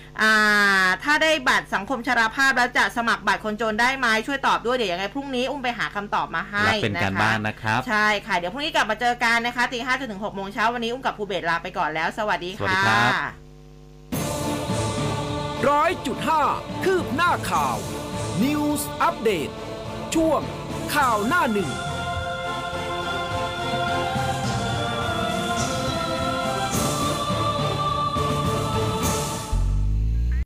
ถ้าได้บัตรสังคมชราภาพแล้วจะสมัครบัตรคนจนได้ไหมช่วยตอบด้วยเดี๋ยวยังไงพรุ่งนี้อุ้มไปหาคำตอบมาให้รับเป็นนะการคะบ้านนะครับใช่ค่ะเดี๋ยวพรุ่งนี้กลับมาเจอกันนะคะตีห้าจนถึงหกโมงเช้าวันนี้อุ้มกับภูเบศลาไปก่อนแล้ว สวัสดีสวัสดีค่ะครับร้อยจุดห้าคืบหน้าข่าว News อัปเดตช่วงข่าวหน้าหนึ่ง